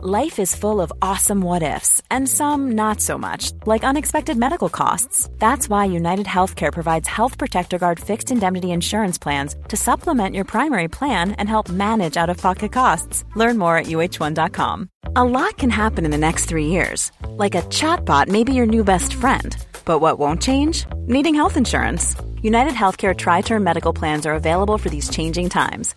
Life is full of awesome what ifs, and some not so much, like unexpected medical costs. That's why United Healthcare provides Health Protector Guard fixed indemnity insurance plans to supplement your primary plan and help manage out of pocket costs. Learn more at uhone.com. A lot can happen in the next three years. Like a chatbot may be your new best friend. But what won't change? Needing health insurance. United Healthcare Tri Term Medical Plans are available for these changing times.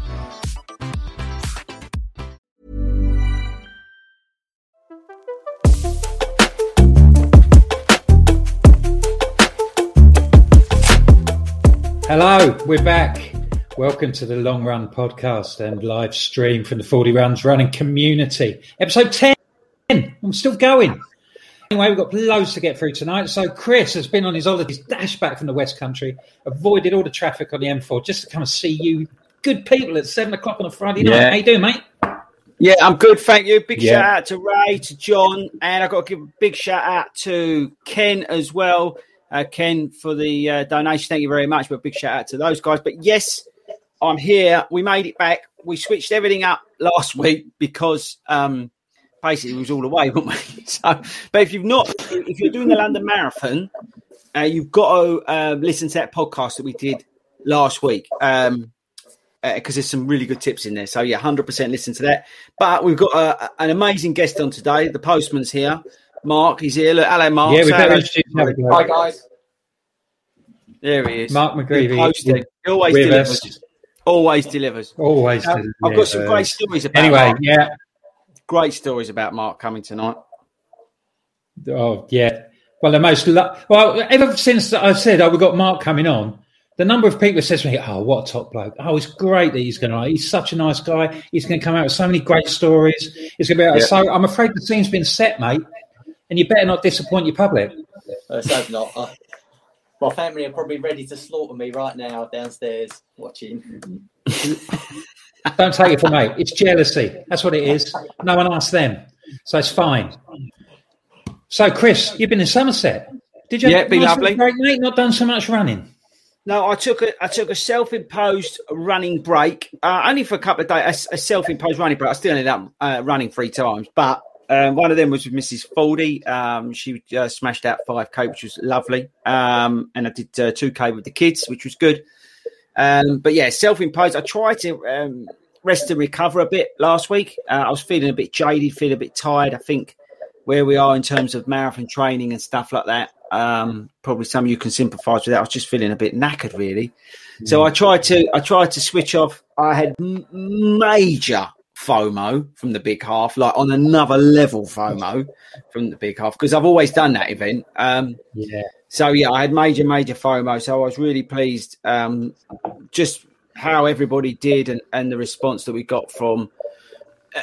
Hello, we're back. Welcome to the Long Run podcast and live stream from the Fordy Runs Running Community. Episode 10. I'm still going. Anyway, we've got loads to get through tonight. So, Chris has been on his holidays, dashed back from the West Country, avoided all the traffic on the M4 just to come and see you good people at seven o'clock on a Friday night. Yeah. How you doing, mate? Yeah, I'm good, thank you. Big Yeah. shout out to Ray, to John, and I've got to give a big shout out to Ken as well. Uh, Ken for the uh, donation, thank you very much. But big shout out to those guys. But yes, I'm here. We made it back. We switched everything up last week because um, basically it was all away, weren't we? So, but if you've not, if you're doing the London Marathon, uh, you've got to uh, listen to that podcast that we did last week. Um, because there's some really good tips in there. So yeah, hundred percent listen to that. But we've got uh, an amazing guest on today. The postman's here. Mark, he's here. Look, hello, Mark. yeah, we Say better hello. introduce. Hi guys. There he is. Mark McGreevy. He always delivers. us. Always delivers. Always. Uh, I've got some great stories about. Anyway, Mark. yeah. great stories about Mark coming tonight. Oh, yeah. Well, the most lo- well ever since I said, "Oh, we've got Mark coming on," the number of people that says to me, "Oh, what a top bloke! Oh, it's great that he's going to. He's such a nice guy. He's going to come out with so many great stories. He's going to be Yeah. So I'm afraid the scene's been set, mate, and you better not disappoint your public. Let's hope not. My family are probably ready to slaughter me right now downstairs watching. Don't take it from me. It's jealousy. That's what it is. No one asked them, so it's fine. So, Chris, you've been in Somerset. Did you? Yeah, been nice lovely. little Break, mate. Not done so much running. No, I took a I took a self imposed running break, uh, only for a couple of days. A, a self imposed running break. I still ended up uh, running three times, but um, one of them was with Mrs. Fordy. Um, she uh, smashed out five k, which was lovely, um, and I did uh, two k with the kids, which was good. Um, but yeah, self imposed. I tried to um, rest and recover a bit last week. Uh, I was feeling a bit jaded, feeling a bit tired. I think where we are in terms of marathon training and stuff like that. Um, probably some of you can sympathise with that. I was just feeling a bit knackered, really. So I tried to I tried to switch off. I had major FOMO from the big half, like on another level FOMO from the big half because I've always done that event. Um, Yeah. so yeah, I had major, major FOMO. So I was really pleased, um, just how everybody did and, and the response that we got from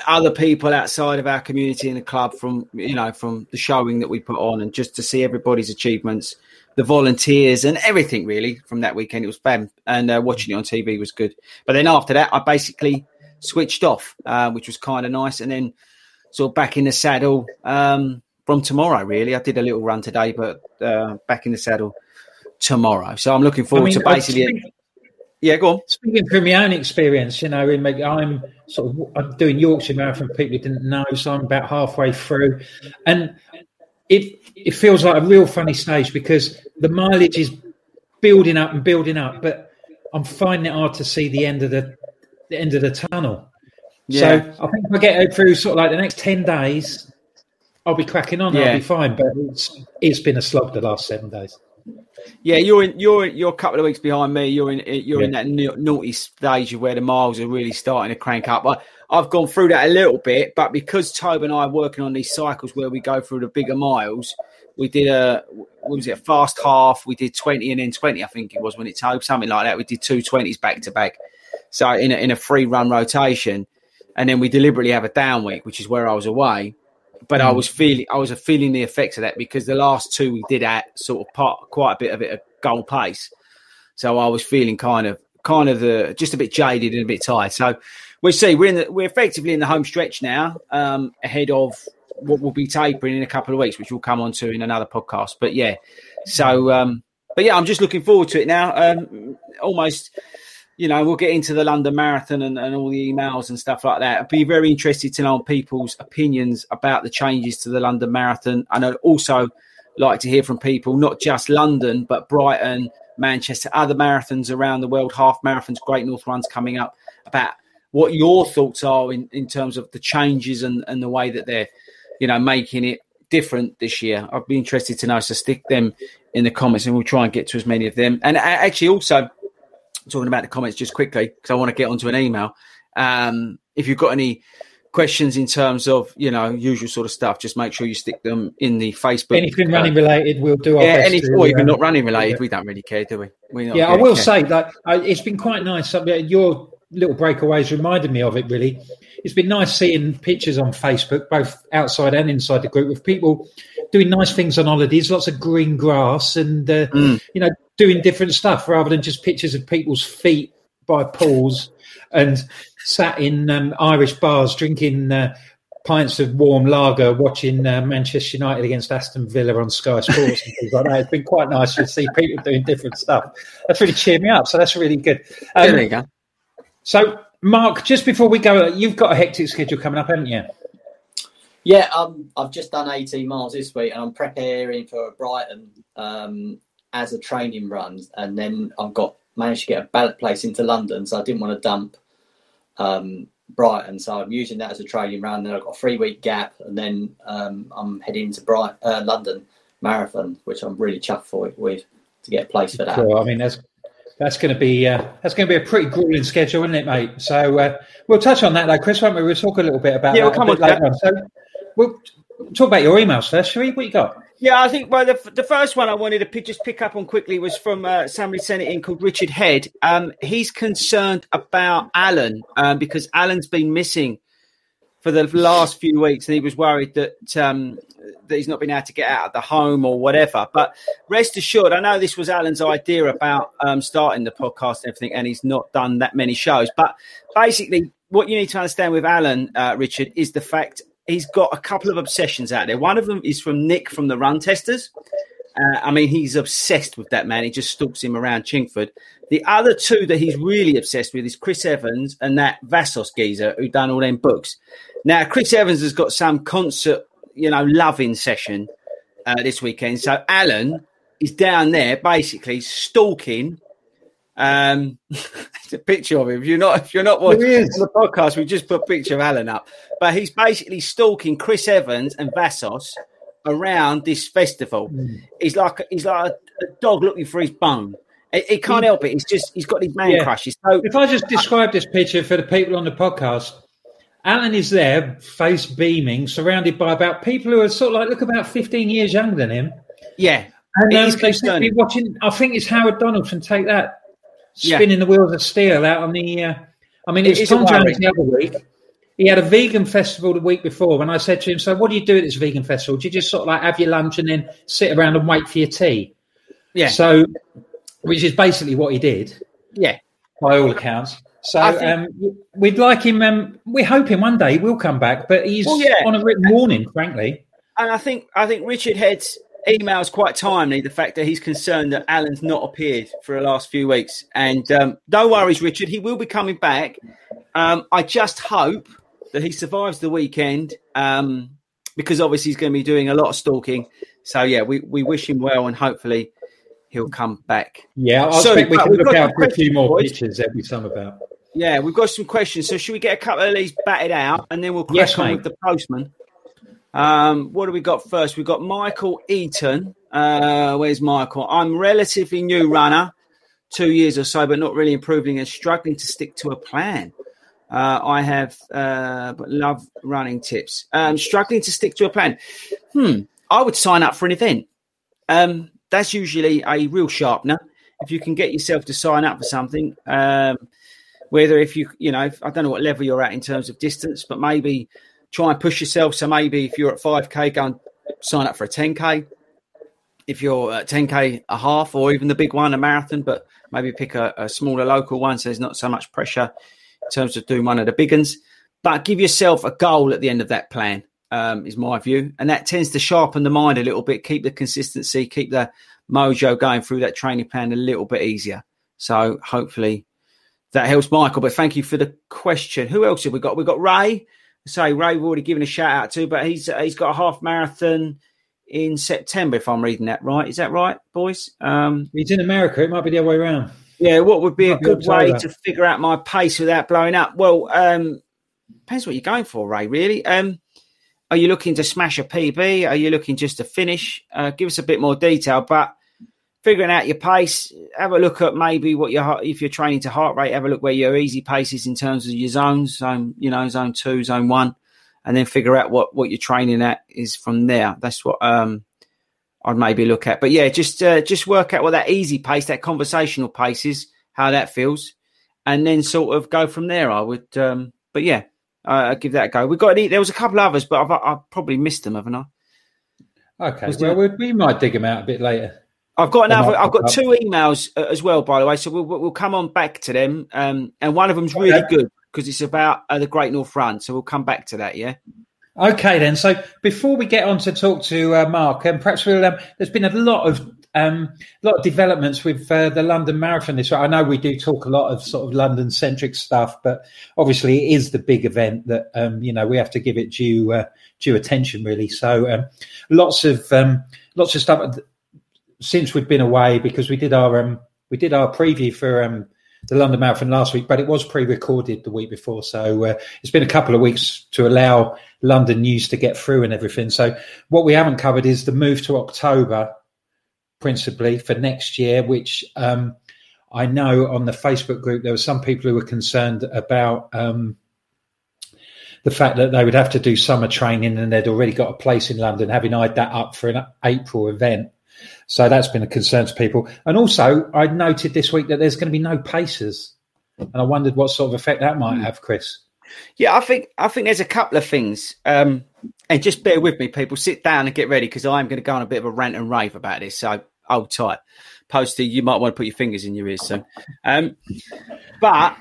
other people outside of our community and the club, from you know, from the showing that we put on, and just to see everybody's achievements, the volunteers and everything really from that weekend. It was fun, and uh, watching it on TV was good. But then after that, I basically switched off, uh, which was kind of nice, and then sort of back in the saddle um, from tomorrow. Really, I did a little run today, but uh, back in the saddle tomorrow. So I'm looking forward to basically. speak- yeah, go on. Speaking from my own experience, you know, in my, I'm sort of I'm doing Yorkshire Marathon. People who didn't know, so I'm about halfway through, and it it feels like a real funny stage because the mileage is building up and building up, but I'm finding it hard to see the end of the the end of the tunnel. Yeah. So I think if I get through sort of like the next ten days, I'll be cracking on. Yeah. I'll be fine. But it's it's been a slog the last seven days. Yeah, you're in. You're you're a couple of weeks behind me. You're in. You're yeah. in that naughty stage of where the miles are really starting to crank up. I, I've gone through that a little bit, but because Tobe and I are working on these cycles where we go through the bigger miles, we did a what was it a fast half. We did twenty and then twenty. I think it was when it Tobe something like that. We did two twenties back to back. So in a, in a free run rotation, and then we deliberately have a down week, which is where I was away but mm. I was feeling I was feeling the effects of that because the last two we did at sort of part, quite a bit of it at goal pace, so I was feeling kind of kind of the just a bit jaded and a bit tired. So we'll see. We're in the, we're effectively in the home stretch now, um, ahead of what will be tapering in a couple of weeks, which we'll come on to in another podcast. But yeah, so um, but yeah, I'm just looking forward to it now. Um, almost you know, we'll get into the London Marathon and, and all the emails and stuff like that. I'd be very interested to know people's opinions about the changes to the London Marathon. And I'd also like to hear from people, not just London, but Brighton, Manchester, other marathons around the world, half marathons, Great North Runs coming up, about what your thoughts are in, in terms of the changes and, and the way that they're, you know, making it different this year. I'd be interested to know. So stick them in the comments and we'll try and get to as many of them. And actually also talking about the comments just quickly because I want to get onto an email. Um, if you've got any questions in terms of you know usual sort of stuff, just make sure you stick them in the Facebook. Anything running related, we'll do. Our yeah, any, or even not running related, we don't really care, do we? yeah, I will care. say that uh, it's been quite nice. Your little breakaways reminded me of it. Really, it's been nice seeing pictures on Facebook, both outside and inside the group, of people doing nice things on holidays, lots of green grass, and uh, mm. you know doing different stuff rather than just pictures of people's feet by pools and sat in um, Irish bars drinking uh, pints of warm lager, watching uh, Manchester United against Aston Villa on Sky Sports and things like that. It's been quite nice to see people doing different stuff. That's really cheered me up. So that's really good. Um, there you go. So, Mark, just before we go, you've got a hectic schedule coming up, haven't you? Yeah, um, I've just done 18 miles this week and I'm preparing for Brighton um, as a training run, and then I've got managed to get a ballot place into London, so I didn't want to dump um, Brighton, so I'm using that as a training run. Then I've got a three week gap, and then um, I'm heading to Bright uh, London Marathon, which I'm really chuffed for with to get a place for that. Cool. I mean, that's that's going to be uh, that's going to be a pretty grueling schedule, isn't it, mate? So uh, we'll touch on that though, Chris. Won't we? We'll talk a little bit about yeah, that we'll come on later on. So we'll talk about your emails first, shall we? What you got? Yeah, I think well, the, the first one I wanted to pick, just pick up on quickly was from uh, sent it in called Richard Head. Um, he's concerned about Alan um, because Alan's been missing for the last few weeks, and he was worried that um, that he's not been able to get out of the home or whatever. But rest assured, I know this was Alan's idea about um, starting the podcast and everything, and he's not done that many shows. But basically, what you need to understand with Alan, uh, Richard, is the fact he's got a couple of obsessions out there. One of them is from Nick from the Run Testers. Uh, I mean, he's obsessed with that man. He just stalks him around Chingford. The other two that he's really obsessed with is Chris Evans and that Vassos geezer who done all them books. Now, Chris Evans has got some concert, you know, loving session uh, this weekend. So Alan is down there basically stalking um, it's a picture of him. If you're not, if you're not watching the podcast, we just put a picture of Alan up. But he's basically stalking Chris Evans and Vassos around this festival. Mm. He's like he's like a, a, dog looking for his bone. He, he can't help it. He's just he's got these man yeah. crushes. So if I just describe this picture for the people on the podcast, Alan is there, face beaming, surrounded by about people who are sort of like look about 15 years younger than him. Yeah. And um, they seem to be watching. I think it's Howard Donaldson. Take that spinning yeah. the wheels of steel out on the. Uh, I mean, it, was Tom Jones the other week. He had a vegan festival the week before, and I said to him, "So, what do you do at this vegan festival? Do you just sort of like have your lunch and then sit around and wait for your tea?" Yeah. So, which is basically what he did. Yeah. By all accounts. So um, we'd like him. Um, we're hoping one day he will come back, but he's well, yeah. on a written warning, frankly. And I think I think Richard Head's email's quite timely. The fact that he's concerned that Alan's not appeared for the last few weeks, and um, no worries, Richard, he will be coming back. Um, I just hope that he survives the weekend um, because obviously he's going to be doing a lot of stalking. So yeah, we, we wish him well, and hopefully he'll come back. Yeah, I so, think we can look out for a few more boys. pictures every time about. Yeah, we've got some questions. So should we get a couple of these batted out, and then we'll crack yes, on with the postman. Um, what do we got first? We've got Michael Eaton. Uh, where's Michael? I'm relatively new runner, two years or so, but not really improving and struggling to stick to a plan. Uh, I have, uh, but love running tips. Um, struggling to stick to a plan. Hmm. I would sign up for an event. Um, that's usually a real sharpener. If you can get yourself to sign up for something, um, whether if you, you know, I don't know what level you're at in terms of distance, but maybe try and push yourself. So maybe if you're at 5K, go and sign up for a 10K. If you're at 10K, a half, or even the big one, a marathon, but maybe pick a, a smaller local one so there's not so much pressure in terms of doing one of the big ones. But give yourself a goal at the end of that plan, um, is my view. And that tends to sharpen the mind a little bit, keep the consistency, keep the mojo going through that training plan a little bit easier. So hopefully that helps Michael. But thank you for the question. Who else have we got? We've got Ray. Say Ray, we've already given a shout out to, but he's he's got a half marathon in September, if I'm reading that right. Is that right, boys? Um, he's in America. It might be the other way around. Yeah, what would be a good way to figure out my pace without blowing up? Well, um, depends what you're going for, Ray. Really, um, are you looking to smash a PB? Are you looking just to finish? Uh, give us a bit more detail, but figuring out your pace, have a look at maybe what your if you're training to heart rate, have a look where your easy pace is in terms of your zones, zone you know zone two, zone one, and then figure out what what you're training at is from there. That's what um I'd maybe look at. But yeah, just uh, just work out what that easy pace, that conversational pace is, how that feels, and then sort of go from there. I would, um but yeah, uh, I'll give that a go. We've got any, there was a couple others, but I've, I've probably missed them, haven't I? Okay, well, we, we might dig them out a bit later. I've got another. I've got two emails uh, as well, by the way. So we'll, we'll come on back to them. Um, and one of them's really good because it's about uh, the Great North Run. So we'll come back to that. Yeah. Okay, then. So before we get on to talk to uh, Mark, and um, perhaps we'll. Um, there's been a lot of um, a lot of developments with uh, the London Marathon this year. I know we do talk a lot of sort of London centric stuff, but obviously it is the big event that um, you know we have to give it due uh, due attention, really. So um, lots of um, lots of stuff since we've been away because we did our um, we did our preview for um, the London Marathon last week, but it was pre-recorded the week before, so uh, it's been a couple of weeks to allow London news to get through and everything. So what we haven't covered is the move to October, principally for next year, which um, I know on the Facebook group there were some people who were concerned about. Um, the fact that they would have to do summer training and they'd already got a place in London, having eyed that up for an April event. So that's been a concern to people. And also, I'd noted this week that there's going to be no paces, and I wondered what sort of effect that might hmm. have, Chris. Yeah, I think I think there's a couple of things, um, and just bear with me, people. Sit down and get ready because I'm going to go on a bit of a rant and rave about this. So hold tight. Posty, you might want to put your fingers in your ears soon. Um, but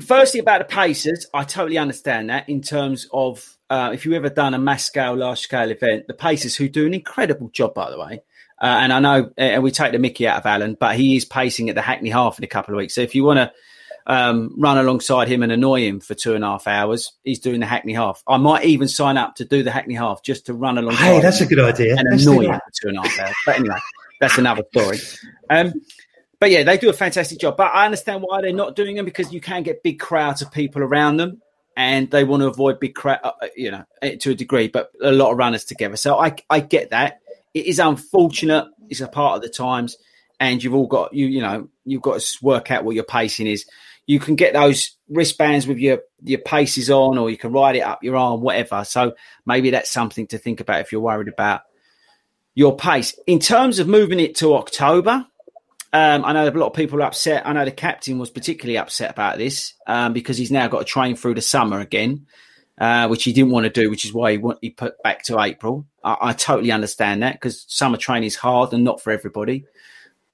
firstly, about the Pacers, I totally understand that in terms of uh, if you've ever done a mass scale, large scale event, the Pacers, who do an incredible job, by the way, uh, and I know, and we take the Mickey out of Alan, but he is pacing at the Hackney Half in a couple of weeks. So if you want to um, run alongside him and annoy him for two and a half hours, he's doing the Hackney Half. I might even sign up to do the Hackney Half just to run alongside. Hey, that's a good idea. And Let's annoy him for two and a half hours. But anyway, that's another story. Um, but yeah, they do a fantastic job. But I understand why they're not doing them because you can get big crowds of people around them, and they want to avoid big crowd, uh, you know, to a degree. But a lot of runners together, so I I get that it is unfortunate. It's a part of the times, and you've all got you. You know, you've got to work out what your pacing is. You can get those wristbands with your your paces on, or you can ride it up your arm, whatever. So maybe that's something to think about if you're worried about your pace. In terms of moving it to October, um, I know a lot of people are upset. I know the captain was particularly upset about this um, because he's now got to train through the summer again uh, which he didn't want to do, which is why he, he put back to April. I, I totally understand that because summer training is hard and not for everybody.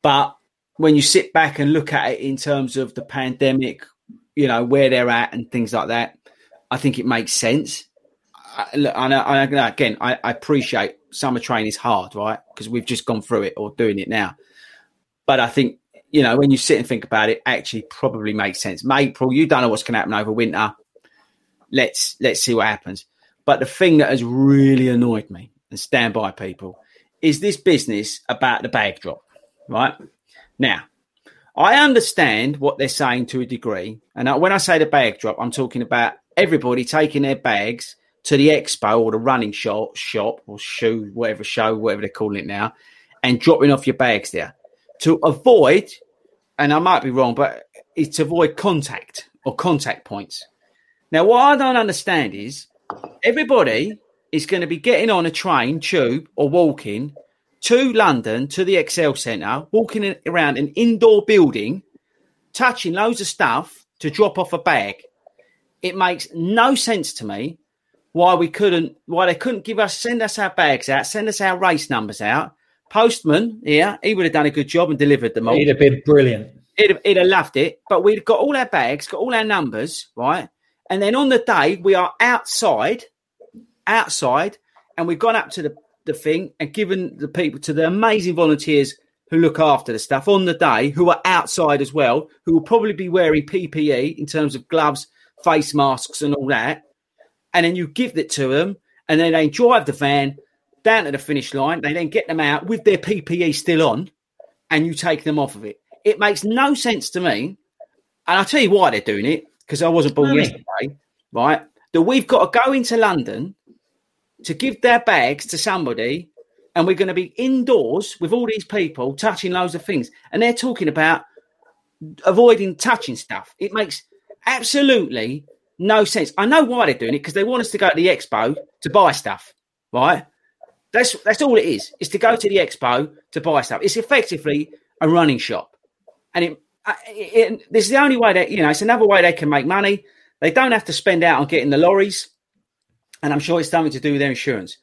But when you sit back and look at it in terms of the pandemic, you know, where they're at and things like that, I think it makes sense. I, I, again, I, I appreciate summer training is hard, right? Because we've just gone through it or doing it now. But I think, you know, when you sit and think about it, actually probably makes sense. April, you don't know what's going to happen over winter let's let's see what happens. But the thing that has really annoyed me and stand by people is this business about the bag drop. Right now, I understand what they're saying to a degree, and when I say the bag drop, I'm talking about everybody taking their bags to the expo or the running shop, shop or shoe, whatever show, whatever they're calling it now, and dropping off your bags there to avoid, and I might be wrong, but it's to avoid contact or contact points. Now, what I don't understand is everybody is going to be getting on a train, tube, or walking to London to the ExCeL Centre, walking around an indoor building, touching loads of stuff to drop off a bag. It makes no sense to me why we couldn't, why they couldn't give us, send us our bags out, send us our race numbers out. Postman, yeah, he would have done a good job and delivered them all. He'd have been brilliant. He'd have, he'd have loved it. But we'd got all our bags, got all our numbers, right? And then on the day, we are outside, outside, and we've gone up to the, the thing and given the people to the amazing volunteers who look after the stuff on the day, who are outside as well, who will probably be wearing PPE in terms of gloves, face masks, and all that. And then you give it to them, and then they drive the van down to the finish line. They then get them out with their PPE still on, and you take them off of it. It makes no sense to me. And I'll tell you why they're doing it because I wasn't born yesterday, right? That we've got to go into London to give their bags to somebody, and we're going to be indoors with all these people touching loads of things, and they're talking about avoiding touching stuff. It makes absolutely no sense. I know why they're doing it because they want us to go to the expo to buy stuff, right? That's that's all it is. Is to go to the expo to buy stuff. It's effectively a running shop, and it, it, it, this is the only way that you know. It's another way they can make money. They don't have to spend out on getting the lorries, and I'm sure it's something to do with their insurance.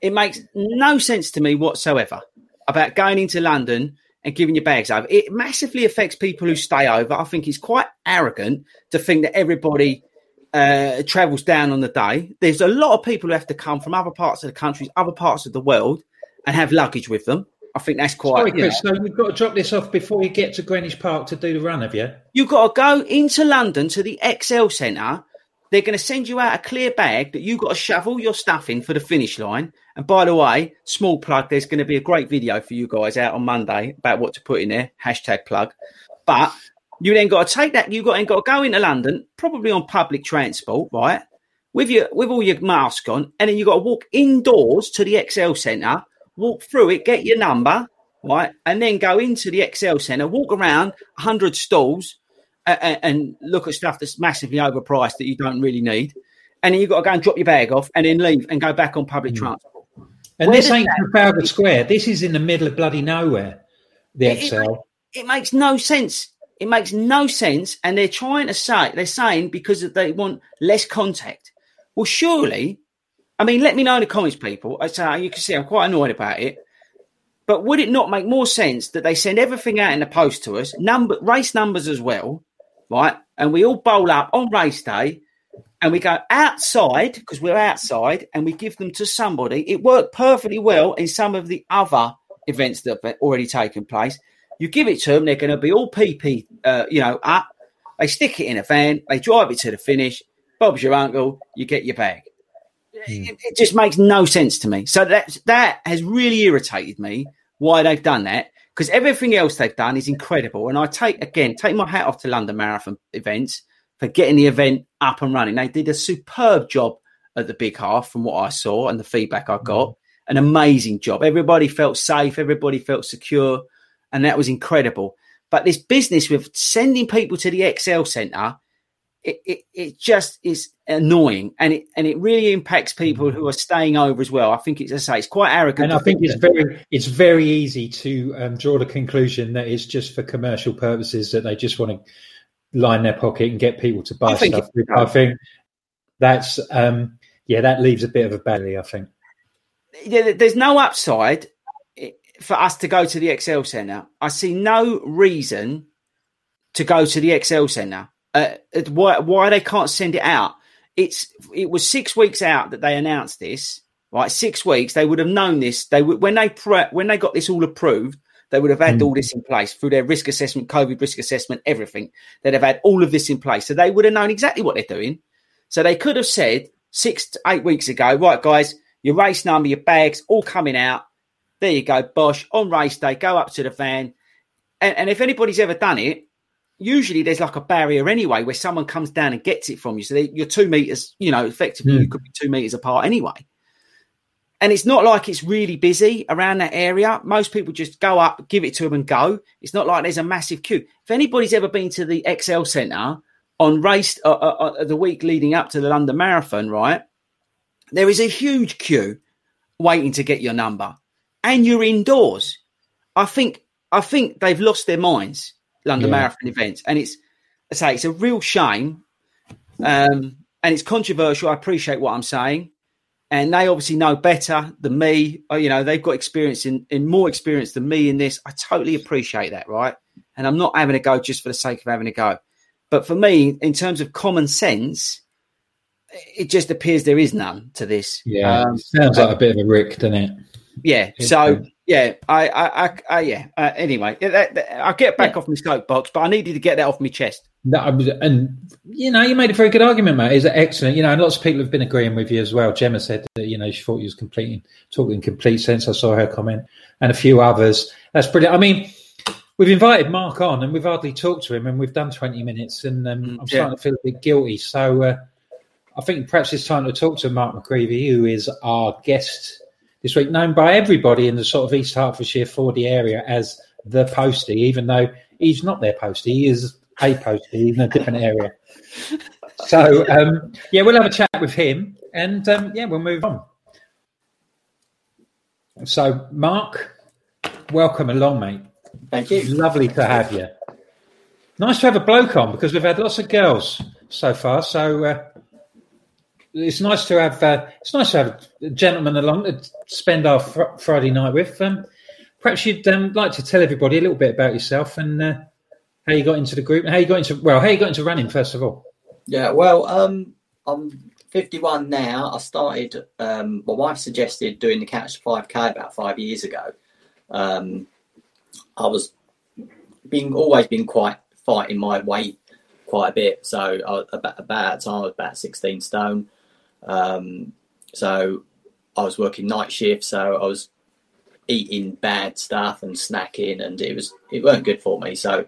It makes no sense to me whatsoever about going into London and giving your bags over. It massively affects people who stay over. I think it's quite arrogant to think that everybody uh, travels down on the day. There's a lot of people who have to come from other parts of the countries, other parts of the world, and have luggage with them. I think that's quite. Sorry, Chris. So you've got to drop this off before you get to Greenwich Park to do the run, have you? You've got to go into London to the ExCeL Centre. They're going to send you out a clear bag that you've got to shove all your stuff in for the finish line. And by the way, small plug, there's going to be a great video for you guys out on Monday about what to put in there. Hashtag plug. But you then got to take that. You got then got to go into London, probably on public transport, right? With your with all your mask on, and then you got to walk indoors to the ExCeL Centre, walk through it, get your number, right, and then go into the ExCeL Centre, walk around hundred stalls, and, and look at stuff that's massively overpriced that you don't really need, and then you've got to go and drop your bag off, and then leave and go back on public mm. transport. And Where this ain't Trafalgar Square. This is in the middle of bloody nowhere. The ExCeL. It, it, it makes no sense. It makes no sense. And they're trying to say, they're saying because they want less contact. Well, surely, I mean, let me know in the comments, people. I say, you can see I'm quite annoyed about it. But would it not make more sense that they send everything out in the post to us, number race numbers as well, right? And we all bowl up on race day and we go outside because we're outside and we give them to somebody. It worked perfectly well in some of the other events that have already taken place. You give it to them, they're going to be all PP, uh, you know, up. They stick it in a van, they drive it to the finish. Bob's your uncle, you get your bag. Mm. It, it, just makes no sense to me. So that that has really irritated me why they've done that because everything else they've done is incredible. And I take again take my hat off to London Marathon events for getting the event up and running. They did a superb job at the big half from what I saw and the feedback I got. Mm. An amazing job. Everybody felt safe. Everybody felt secure and that was incredible. But this business with sending people to the ExCeL Centre, it, it, it just is annoying, and it and it really impacts people who are staying over as well. I think it's, as I say, it's quite arrogant. And I think, it's that. very it's very easy to um, draw the conclusion that it's just for commercial purposes that they just want to line their pocket and get people to buy I stuff. I think that's um, yeah, that leaves a bit of a belly. I think. Yeah, there's no upside for us to go to the ExCeL Centre. I see no reason to go to the ExCeL Centre. Uh, why, why they can't send it out? It's it was six weeks out that they announced this. Right, six weeks. They would have known this. They would when they pre- when they got this all approved. They would have had mm. all this in place through their risk assessment, COVID risk assessment, everything. They'd have had all of this in place, so they would have known exactly what they're doing. So they could have said six to eight weeks ago, right, guys, your race number, your bags, all coming out there you go, Bosch on race day. Go up to the van, and, and if anybody's ever done it, usually there's like a barrier anyway where someone comes down and gets it from you. So they, you're two meters, you know, effectively mm. you could be two meters apart anyway. and it's not like it's really busy around that area. Most people just go up, give it to them, and go. It's not like there's a massive queue. If anybody's ever been to the ExCeL Centre on race uh, uh, uh, the week leading up to the London Marathon, right? There is a huge queue waiting to get your number, and you're indoors. I think I think they've lost their minds, London yeah. Marathon events, and it's I say it's a real shame, um, and it's controversial. I appreciate what I'm saying, and they obviously know better than me. Uh, you know, they've got experience in, in more experience than me in this. I totally appreciate that, right? And I'm not having a go just for the sake of having a go. But for me, in terms of common sense, it just appears there is none to this. Yeah, um, sounds like a bit of a rick, doesn't it? Yeah. So yeah, I, I, I, I yeah. Uh, anyway, that, that, I'll get back yeah. off my soapbox, but I needed to get that off my chest. No, and you know, you made a very good argument, mate. Is excellent. You know, and lots of people have been agreeing with you as well. Gemma said that you know she thought you was completing talking complete sense. I saw her comment, and a few others. That's brilliant. I mean, we've invited Mark on, and we've hardly talked to him, and we've done twenty minutes, and um, I'm yeah. starting to feel a bit guilty. So. Uh, I think perhaps it's time to talk to Mark McGreevy, who is our guest this week, known by everybody in the sort of East Hertfordshire, Fordy area as the Postie, even though he's not their Postie, he is a Postie in a different area. So, um, yeah, we'll have a chat with him and, um, yeah, we'll move on. So, Mark, welcome along, mate. Thank you. Lovely to have you. Nice to have a bloke on because we've had lots of girls so far. So, uh, it's nice to have uh, it's nice to have a gentleman along to spend our fr- Friday night with. Um, perhaps you'd um, like to tell everybody a little bit about yourself and uh, how you got into the group and how you got into well how you got into running first of all. Yeah, well, um, I'm 51 now. I started. Um, my wife suggested doing the Couch 5K about five years ago. Um, I was being always been quite fighting my weight quite a bit. So I, about about time I was about 16 stone. Um, so I was working night shift, so I was eating bad stuff and snacking, and it was it weren't good for me. So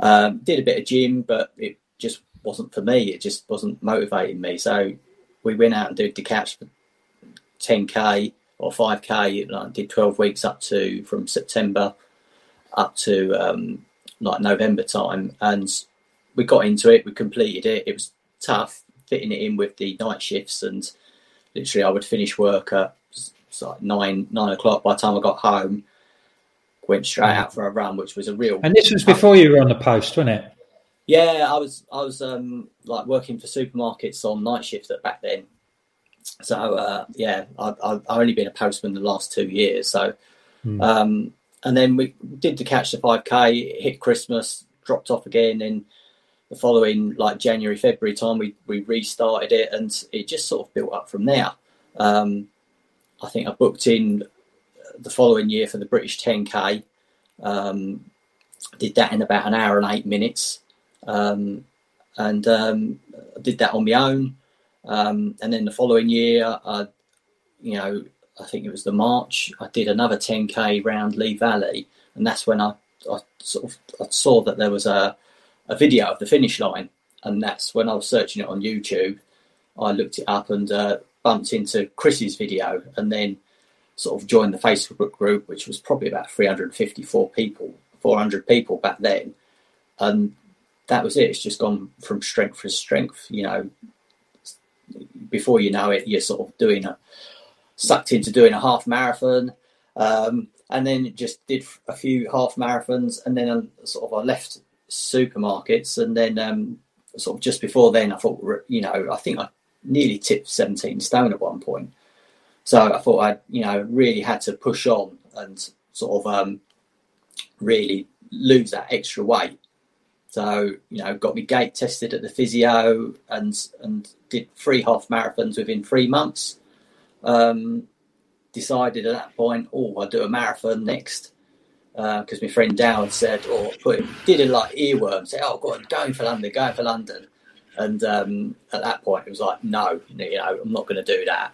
um, did a bit of gym, but it just wasn't for me. It just wasn't motivating me. So we went out and did the couch for 10k or 5k. Like did 12 weeks up to from September up to um, like November time, and we got into it. We completed it. It was tough, fitting it in with the night shifts and literally I would finish work at like nine nine o'clock. By the time I got home, went straight out for a run, which was a real. And this was before you were on the post, wasn't it? Yeah, I was. I was um, like working for supermarkets on night shift at back then. So uh, yeah, I, have only been a postman the last two years. So, mm. um, and then we did the couch the five k, hit Christmas, dropped off again, and the following like January, February time, we, we restarted it and it just sort of built up from there. Um, I think I booked in the following year for the British 10K. Um, did that in about an hour and eight minutes. Um, and um, did that on my own. Um, and then the following year, I, you know, I think it was the March, I did another 10K round Lee Valley. And that's when I, I sort of I saw that there was a, a video of the finish line, and that's when I was searching it on YouTube. I looked it up and uh, bumped into Chris's video, and then sort of joined the Facebook group, which was probably about 354 people, 400 people back then, and that was it. It's just gone from strength to strength. You know, before you know it, you're sort of doing a sucked into doing a half marathon. Um, and then just did a few half marathons, and then um, sort of I left supermarkets, and then um, sort of just before then, I thought, you know, I think I nearly tipped 17 stone at one point. So I thought I, you know, really had to push on and sort of um, really lose that extra weight. So you know, got me gait tested at the physio and and did three half marathons within three months. Um, decided at that point, oh, I'll do a marathon next because uh, my friend Dowd said, or put did a like earworm, say, "Oh, God, going for London, going for London," and um, at that point it was like, "No, you know, I'm not going to do that.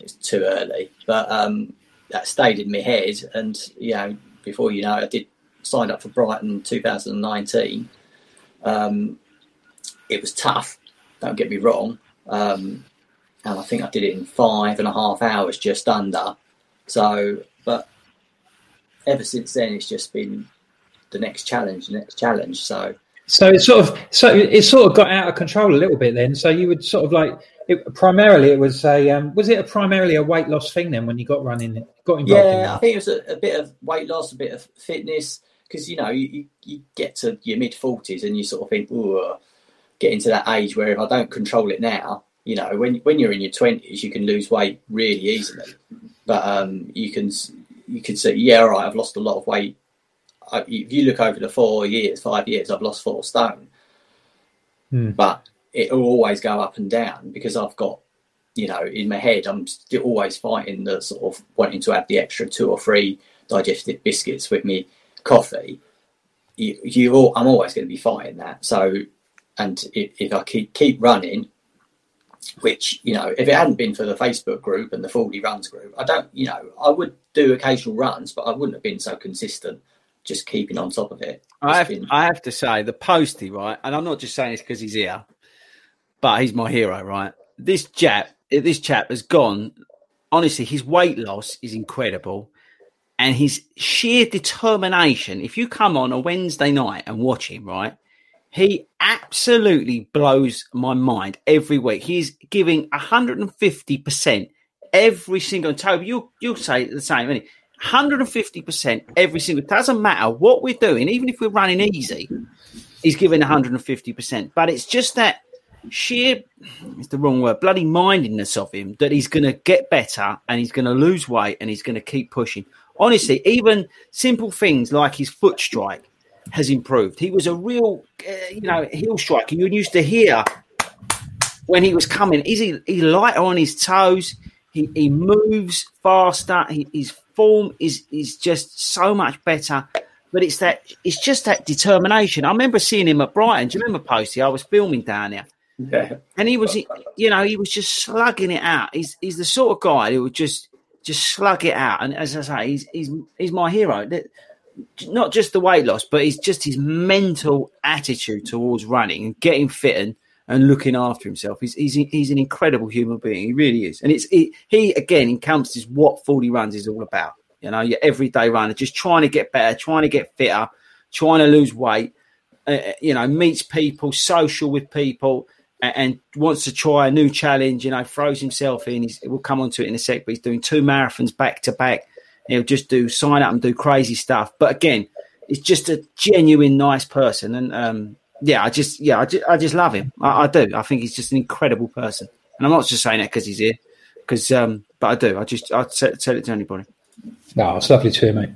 It's too early." But um, that stayed in my head, and you know, before you know, I did sign up for Brighton 2019. Um, it was tough. Don't get me wrong. Um, and I think I did it in five and a half hours, just under. So, but ever since then, it's just been the next challenge, the next challenge. So, so it sort of, so it sort of got out of control a little bit then. So you would sort of like, it, primarily it was a, um, was it a primarily a weight loss thing then when you got running, got involved? Yeah, in I think it was a, a, bit of weight loss, a bit of fitness, because you know you, you, get to your mid forties and you sort of think, oh, get into that age where if I don't control it now, you know, when when you're in your twenties, you can lose weight really easily. But um, you can you could say, yeah, all right, I've lost a lot of weight. I, if you look over the four years, five years, I've lost four stone. Hmm. But it will always go up and down because I've got, you know, in my head, I'm still always fighting the sort of wanting to have the extra two or three digestive biscuits with me coffee. You, you all, I'm always going to be fighting that. So, and if, if I keep keep running, which you know if it hadn't been for the facebook group and the Fordy Runs group i don't you know i would do occasional runs but i wouldn't have been so consistent just keeping on top of it. I have, been... I have to say the postie right and i'm not just saying this because he's here but he's my hero right? This chap this chap has gone honestly his weight loss is incredible and his sheer determination if you come on a wednesday night and watch him right he absolutely blows my mind every week. He's giving 150% every single time. You you'll say the same, is 150% every single doesn't matter what we're doing, even if we're running easy, he's giving 150%. But it's just that sheer it's the wrong word, bloody mindedness of him that he's gonna get better and he's gonna lose weight and he's gonna keep pushing. Honestly, even simple things like his foot strike has improved. He was a real, uh, you know, heel striker. You used to hear when he was coming. Is he, he lighter on his toes? He, he moves faster. He, his form is is just so much better. But it's that it's just that determination. I remember seeing him at Brighton. Do you remember Posty? I was filming down there. Yeah. And he was, you know, he was just slugging it out. He's he's the sort of guy who would just just slug it out. And as I say, he's he's he's my hero not just the weight loss, but it's just his mental attitude towards running and getting fit and, and looking after himself. He's, he's he's an incredible human being. He really is, and it's it, he again encompasses what Fordy Runs is all about. You know, your everyday runner, just trying to get better, trying to get fitter, trying to lose weight. Uh, uh you know, meets people, social with people, and, and, wants to try a new challenge. You know, throws himself in. He's, we'll come on to it in a sec, but he's doing two marathons back to back He'll just do sign up and do crazy stuff. But again, it's just a genuine nice person, and um, yeah, I just yeah, I just, I just love him. I, I, do. I think he's just an incredible person, and I'm not just saying that because he's here, because um, but I do. I just I tell, tell it to anybody. No, it's lovely to hear, mate.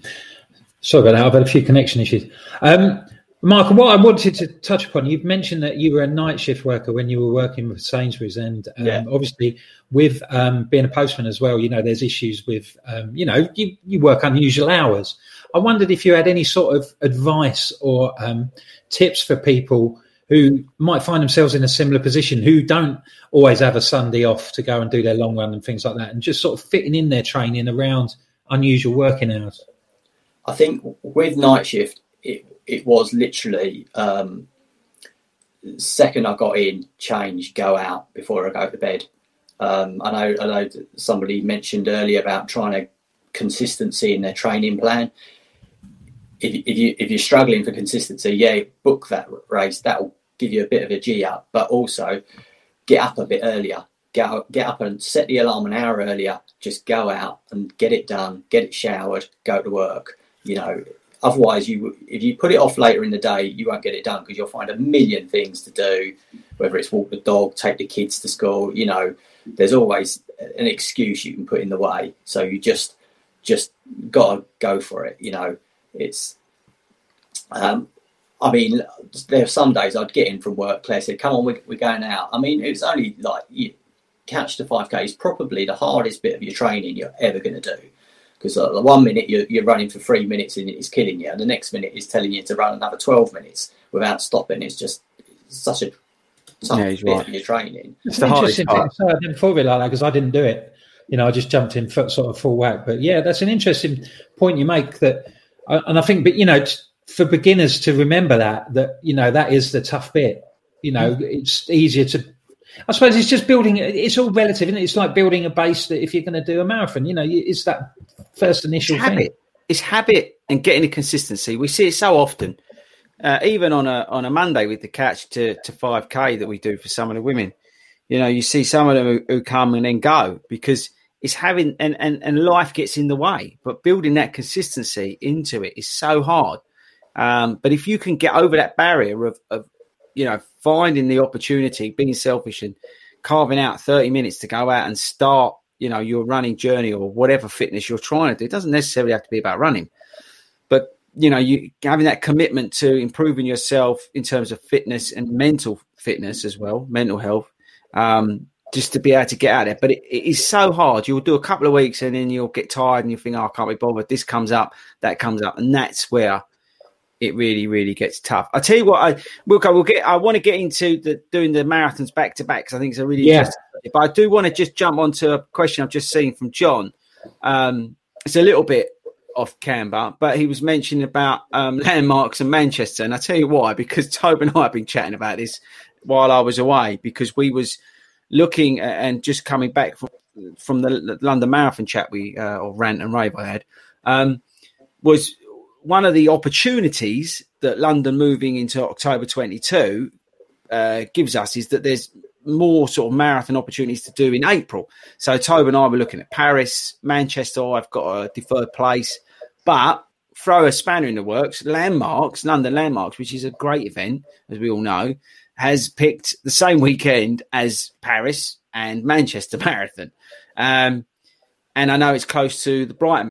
Sorry about that. I've had a few connection issues. Um, Mark, what I wanted to touch upon, you've mentioned that you were a night shift worker when you were working with Sainsbury's, and um, yeah. obviously with um, being a postman as well, you know, there's issues with, um, you know, you, you work unusual hours. I wondered if you had any sort of advice or um, tips for people who might find themselves in a similar position, who don't always have a Sunday off to go and do their long run and things like that, and just sort of fitting in their training around unusual working hours. I think with night shift, it it was literally um, second I got in, change, go out before I go to bed. Um, I know I know somebody mentioned earlier about trying to consistency in their training plan. If, if you if you're struggling for consistency, yeah, book that race. That'll give you a bit of a g up, but also get up a bit earlier. Get up, get up and set the alarm an hour earlier. Just go out and get it done. Get it showered. Go to work. You know, Otherwise, you if you put it off later in the day, you won't get it done because you'll find a million things to do. Whether it's walk the dog, take the kids to school, you know, there's always an excuse you can put in the way. So you just just gotta go for it. You know, it's. Um, I mean, there are some days I'd get in from work. Claire said, "Come on, we're, we're going out." I mean, it's only like you couch the five k is probably the hardest bit of your training you're ever going to do because uh, the one minute you're, you're, running for three minutes and it's killing you, and the next minute is telling you to run another 12 minutes without stopping. It's just such a tough yeah, bit right. of your training. It's, the hardest part. So I didn't thought of it like that because I didn't do it. You know, I just jumped in sort of full whack. But yeah, that's an interesting point you make. That, uh, and I think, but you know, for beginners to remember that that you know that is the tough bit. You know, mm. it's easier to I suppose it's just building. It's all relative, isn't it? It's like building a base that if you're going to do a marathon, you know, it's that first initial it's habit. It's habit and getting the consistency. We see it so often, uh, even on a on a Monday with the couch to to five k that we do for some of the women. You know, you see some of them who, who come and then go because it's having and, and and life gets in the way. But building that consistency into it is so hard. Um, but if you can get over that barrier of, of you know finding the opportunity, being selfish and carving out 30 minutes to go out and start, you know, your running journey or whatever fitness you're trying to do. It doesn't necessarily have to be about running, but you know, you having that commitment to improving yourself in terms of fitness and mental fitness as well, mental health, um, just to be able to get out there. But it, it is so hard. You'll do a couple of weeks and then you'll get tired and you think, oh, I can't be bothered. This comes up, that comes up. And that's where it really, really gets tough. I tell you what, I we'll go. We'll get. I want to get into the doing the marathons back to back because I think it's a really Yeah. interesting. But I do want to just jump onto a question I've just seen from John. Um, it's a little bit off camber, but he was mentioning about um, landmarks and Manchester, and I tell you why because Toby and I have been chatting about this while I was away because we was looking at, and just coming back from from the London Marathon chat we uh, or rant and rave I had um, was one of the opportunities that London moving into October 22 uh, gives us is that there's more sort of marathon opportunities to do in April. So Toby and I were looking at Paris, Manchester. I've got a deferred place, but throw a spanner in the works. Landmarks, London Landmarks, which is a great event, as we all know, has picked the same weekend as Paris and Manchester Marathon. Um, and I know it's close to the Brighton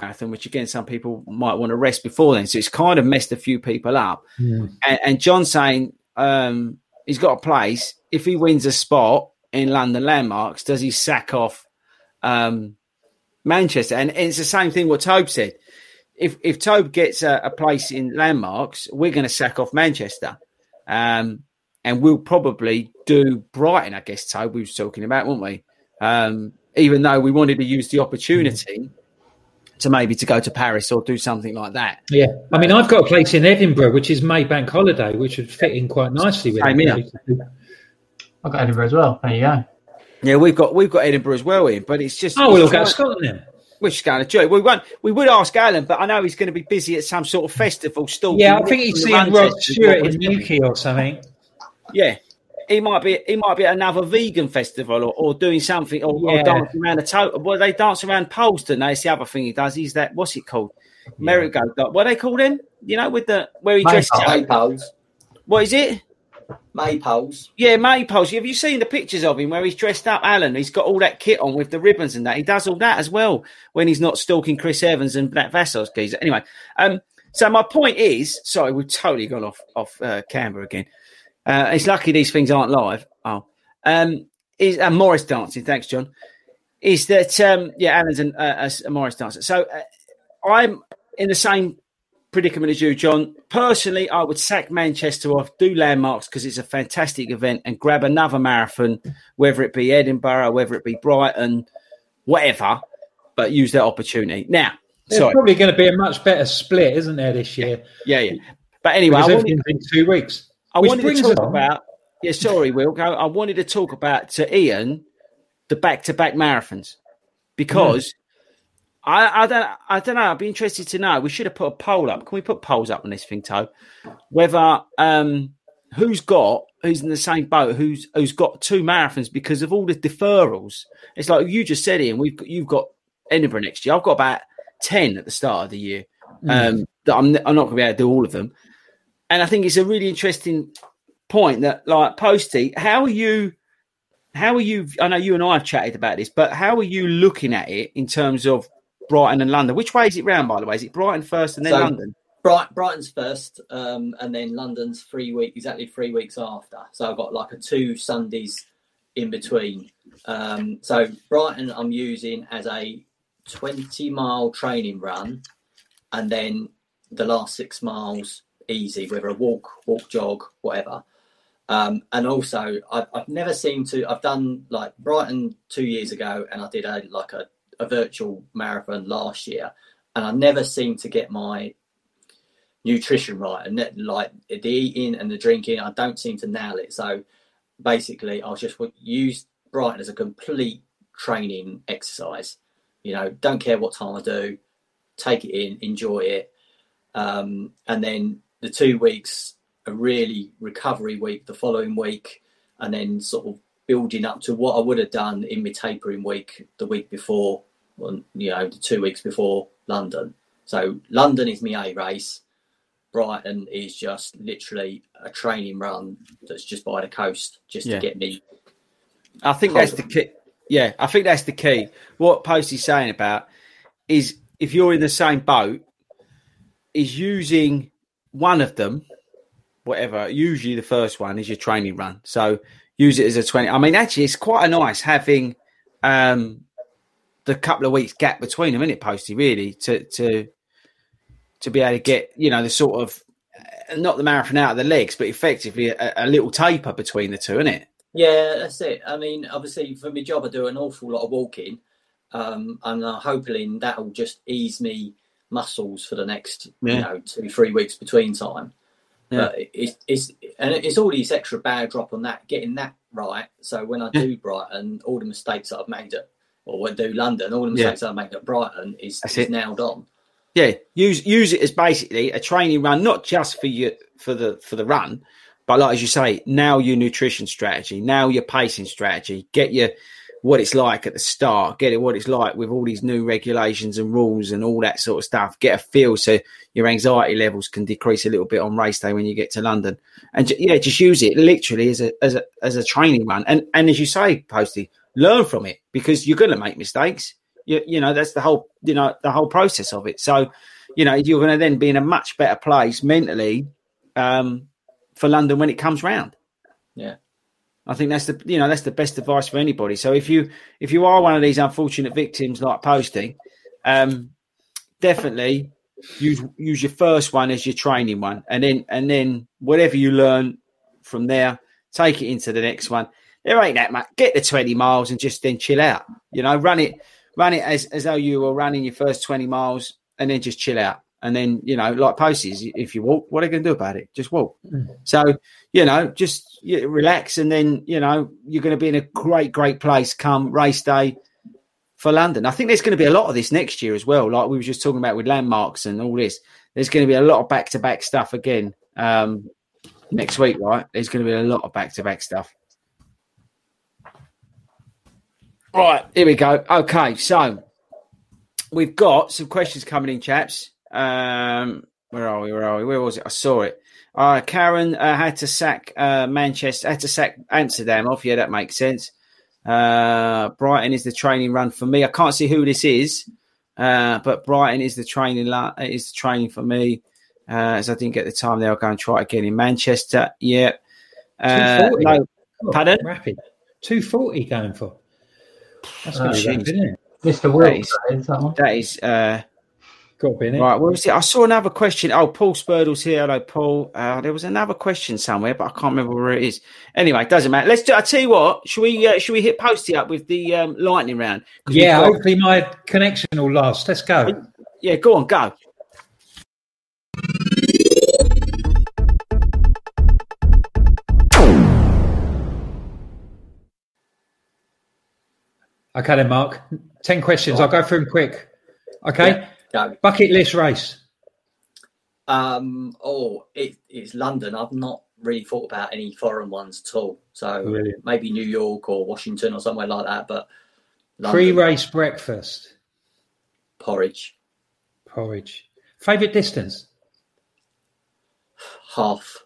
Marathon, which again, some people might want to rest before then. So it's kind of messed a few people up. And, and John saying um, he's got a place. If he wins a spot in London Landmarks, does he sack off um, Manchester? And, it's the same thing what Tobe said. If if Tobe gets a, a place in Landmarks, we're going to sack off Manchester. Um, and we'll probably do Brighton, I guess Tobe we was talking about, weren't we? Um, even though we wanted to use the opportunity to maybe to go to Paris or do something like that. Yeah, I mean, I've got a place in Edinburgh, which is May Bank Holiday, which would fit in quite nicely with Same here. I've got Edinburgh as well. There you go. Yeah, we've got we've got Edinburgh as well in, but it's just Oh, we'll it's go to Scotland then. We're just going to do it. We won't. We would ask Alan, but I know he's going to be busy at some sort of festival. Still, Yeah, I think he's seeing Rod Stewart in Newquay or something. Yeah, he might be. He might be at another vegan festival or, or doing something or, or dancing around a total. Well, they dance around poles, don't they? It's the other thing he does. He's that. What's it called? Merry-go. What are they called then? You know, with the where he dresses Maypole. up. Maypoles. What is it? Maypoles. Yeah, maypoles. Have you seen the pictures of him where he's dressed up, Alan? He's got all that kit on with the ribbons and that. He does all that as well when he's not stalking Chris Evans and Black Vassos geezer. Anyway, um, so my point is, sorry, we've totally gone off off uh, camera again. Uh, it's lucky these things aren't live. Oh, um, is uh, Morris dancing? Thanks, John. Is that um, yeah? Alan's an, uh, a, a Morris dancer. So uh, I'm in the same predicament as you, John. Personally, I would sack Manchester off, do landmarks because it's a fantastic event, and grab another marathon, whether it be Edinburgh, whether it be Brighton, whatever. But use that opportunity now. Sorry, probably going to be a much better split, isn't there, this year? yeah, yeah. But anyway, Because everything's in two weeks. I Which wanted to talk on- about. Yeah, sorry, Will. I I wanted to talk about to Ian the back-to-back marathons because I, I don't I don't know. I'd be interested to know. We should have put a poll up. Can we put polls up on this thing, Toe? Whether um who's got who's in the same boat, who's who's got two marathons because of all the deferrals. It's like you just said, Ian. We've got, you've got Edinburgh next year. I've got about ten at the start of the year. Um, that I'm I'm not going to be able to do all of them. And I think it's a really interesting point that, like Posty, how are you? How are you? I know you and I have chatted about this, but how are you looking at it in terms of Brighton and London? Which way is it round, by the way? Is it Brighton first and then So- London? Bright, Brighton's first, um, and then London's three week, exactly three weeks after. So I've got like a two Sundays in between. Um, so Brighton, I'm using as a 20 mile training run, and then the last six miles easy, whether a walk, walk, jog, whatever. Um, and also, I've, I've never seemed to. I've done like Brighton two years ago, and I did a like a, a virtual marathon last year, and I never seemed to get my nutrition right and that, like the eating and the drinking i don't seem to nail it so basically i was just use brighton as a complete training exercise you know don't care what time i do take it in enjoy it um, and then the two weeks a really recovery week the following week and then sort of building up to what i would have done in my tapering week the week before well, you know the two weeks before london so london is my a race Brighton is just literally a training run that's just by the coast, just Yeah. to get me. I think that's the key. Yeah, I think that's the key. What Posty's saying about is if you're in the same boat, is using one of them, whatever. Usually the first one is your training run. So use it as a twenty. I mean, actually, it's quite a nice having um, the couple of weeks gap between them, isn't it, Posty? Really, to to to be able to get you know the sort of uh, not the marathon out of the legs, but effectively a, a little taper between the two, isn't it? Yeah, that's it. I mean, obviously for my job, I do an awful lot of walking, um, and I'm hoping that will just ease me muscles for the next, Yeah. you know, two three weeks between time. Yeah. But it's it's and it's all these extra bad drop on that, getting that right. So when I do Brighton, all the mistakes that I've made at or when I do London, all the mistakes that I make at Brighton is, That's is it. nailed on. Yeah, use use it as basically a training run, not just for you for the for the run, but like as you say, now your nutrition strategy, now your pacing strategy, get your what it's like at the start, get it what it's like with all these new regulations and rules and all that sort of stuff. Get a feel so your anxiety levels can decrease a little bit on race day when you get to London, and yeah, just use it literally as a as a as a training run, and and as you say, Posty, learn from it because you're going to make mistakes you, you know that's the whole you know the whole process of it so you know you're going to then be in a much better place mentally um, for london when it comes round Yeah. I think that's the you know that's the best advice for anybody. So if you if you are one of these unfortunate victims like posting um, definitely use use your first one as your training one. And then and then whatever you learn from there take it into the next one. There ain't that much get the 20 miles and just then chill out. You know run it run it as, as though you were running your first 20 miles and then just chill out and then you know like posties if you walk what are you going to do about it? Just walk. So you know just yeah, relax and then you know you're going to be in a great great place come race day for london. I think there's going to be a lot of this next year as well like we were just talking about with landmarks and all this. There's going to be a lot of back-to-back stuff again um next week right? There's going to be a lot of back-to-back stuff. Right, here we go. Okay, so we've got some questions coming in, chaps. Um, where are we? Where are we? Where was it? I saw it. Uh, Karen uh, had to sack uh, Manchester, had to sack Amsterdam off. Yeah, that makes sense. Uh, Brighton is the training run for me. I can't see who this is, uh, but Brighton is the training. La- is the training for me. Uh, as I didn't get the time there, I'll go and try it again in Manchester. Yeah. Uh, 240. no, Oh, Pardon? Rapid. 240 going for. That's Oh, going to be jeez. rapid, isn't it? Mr. Wilkes, that is that one. that is. Got to be in it. Right, where was it? I saw another question. Oh, Paul Spurdle's here. Hello, Paul. Uh, there was another question somewhere, but I can't remember where it is. Anyway, it doesn't matter. Let's do. I tell you what. Should we? Uh, should we hit Posty up with the um, lightning round? Yeah, got- hopefully my connection will last. Let's go. yeah. Go on, go. Okay, then, Mark. 10 questions. I'll go through them quick. Okay. Yeah, go. Bucket list race. Um, oh, it, it's London. I've not really thought about any foreign ones at all. So Brilliant. maybe New York or Washington or somewhere like that. But London, Pre race breakfast. porridge, Porridge. Favorite distance? half.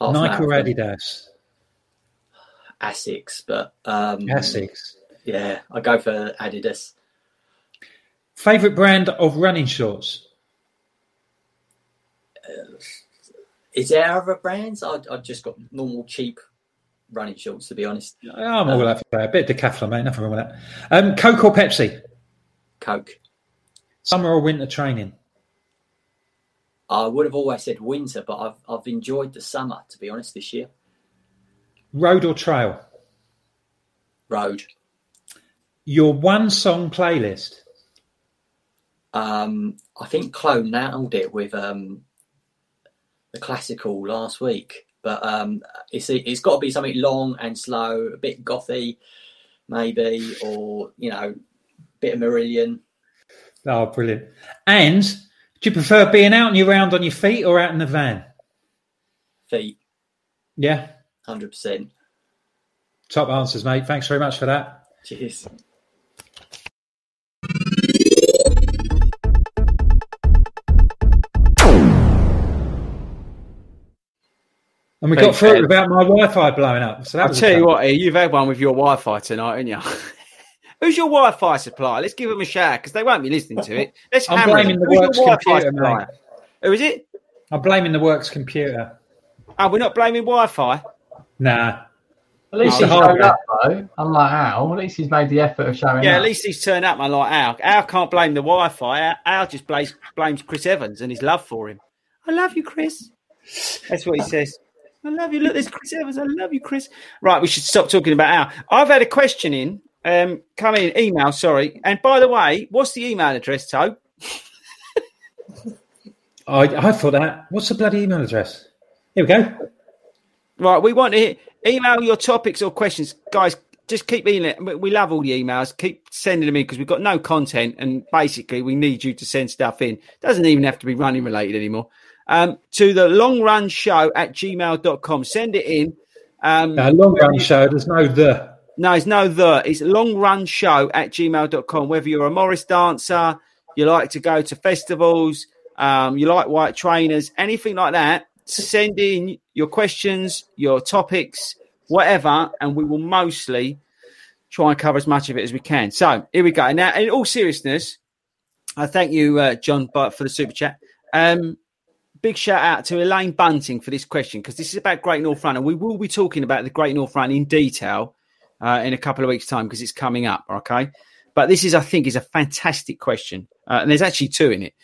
half Nike or. Adidas? Asics, but um, Asics. Yeah, I go for Adidas. Favorite brand of running shorts? Is there other brands? I I just got normal cheap running shorts to be honest. I'm all up for that. A bit of decathlon, mate. Nothing wrong with that. Um, Coke or Pepsi? Coke. Summer or winter training? I would have always said winter, but I've I've enjoyed the summer to be honest this year. Road or trail? Road. Your one song playlist? Um, I think Clone nailed it with um, the classical last week, but um, it's it's got to be something long and slow, a bit gothy, maybe, or you know, bit of Meridian. Oh, brilliant. And do you prefer being out and you're round on your feet or out in the van? Feet, Yeah. hundred percent. Top answers, mate. Thanks very much for that. Cheers. And we Very got through fair. it without my Wi-Fi blowing up. So I'll was a tell you what, Ian, eh, you've had one with your Wi-Fi tonight, haven't you? Who's your Wi-Fi supplier? Let's give them a shout because they won't be listening to it. Let's I'm blaming them. the Who's works your computer, supplier? mate. Who is it? I'm blaming the works computer. Oh, we're not blaming Wi-Fi. Nah. At least Oh, he the showed hardware. up though. Unlike Al, at least he's made the effort of showing Yeah, up. at least he's turned up, man. Like Al. Al can't blame the Wi-Fi. Al, Al just blames, blames Chris Evans and his love for him. I love you, Chris. That's what he says. I love you. Look, there's Chris Evans. I love you, Chris. Right, we should stop talking about Al. I've had a question in. Um, come in, email. Sorry. And by the way, what's the email address, Toe? I, I thought that. What's the bloody email address? Here we go. Right, we want to hear, email your topics or questions, guys. Just keep emailing. We love all the emails. Keep sending them in because we've got no content, and basically we need you to send stuff in. Doesn't even have to be running related anymore. Um, to the long run show at gmail.com. Send it in. Um, Uh, long run show. There's no the. no, it's no the. It's long run show at gmail.com. Whether you're a Morris dancer, you like to go to festivals, um, you like white trainers, anything like that, send in your questions, your topics, whatever, and we will mostly try and cover as much of it as we can. So here we go. Now, in all seriousness, I thank you, uh, John, for the super chat. Um, big shout out to Elaine Bunting for this question because this is about Great North Run, and we will be talking about the Great North Run in detail uh, in a couple of weeks' time because it's coming up. Okay, but this is, I think, is a fantastic question, uh, and there's actually two in it.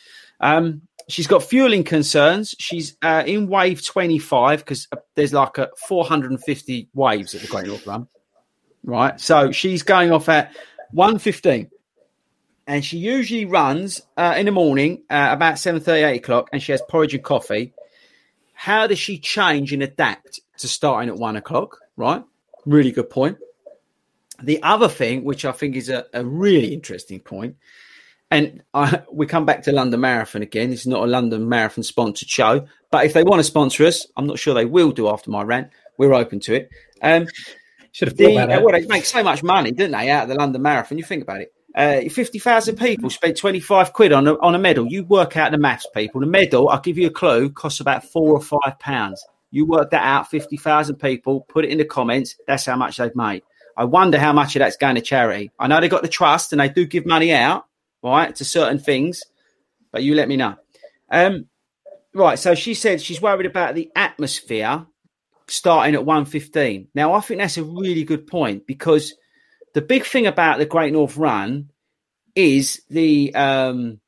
Um, she's got fueling concerns. She's uh, in wave 25 because there's like a 450 waves at the Great North Run, right? So she's going off at 115 and she usually runs uh, in the morning uh, about 7.30 8 o'clock and she has porridge and coffee. How does she change and adapt to starting at 1 o'clock? Right? Really good point. The other thing which i think is a, a really interesting point and I, we come back to london marathon again. It's not a london marathon sponsored show but if they want to sponsor us i'm not sure they will do after my rant. We're open to it. Um, Should have the, uh, well, they make so much money, didn't they, out of the London Marathon? You think about it. Uh, 50,000 people spent 25 quid on a, on a medal. You work out the maths, people. The medal, I'll give you a clue, costs about four or five pounds. You work that out, 50,000 people, put it in the comments. That's how much they've made. I wonder how much of that's going to charity. I know they've got the trust and they do give money out, right, to certain things, but you let me know. Um, right, so she said she's worried about the atmosphere starting at 115. Now, I think that's a really good point because the big thing about the Great North Run is the um,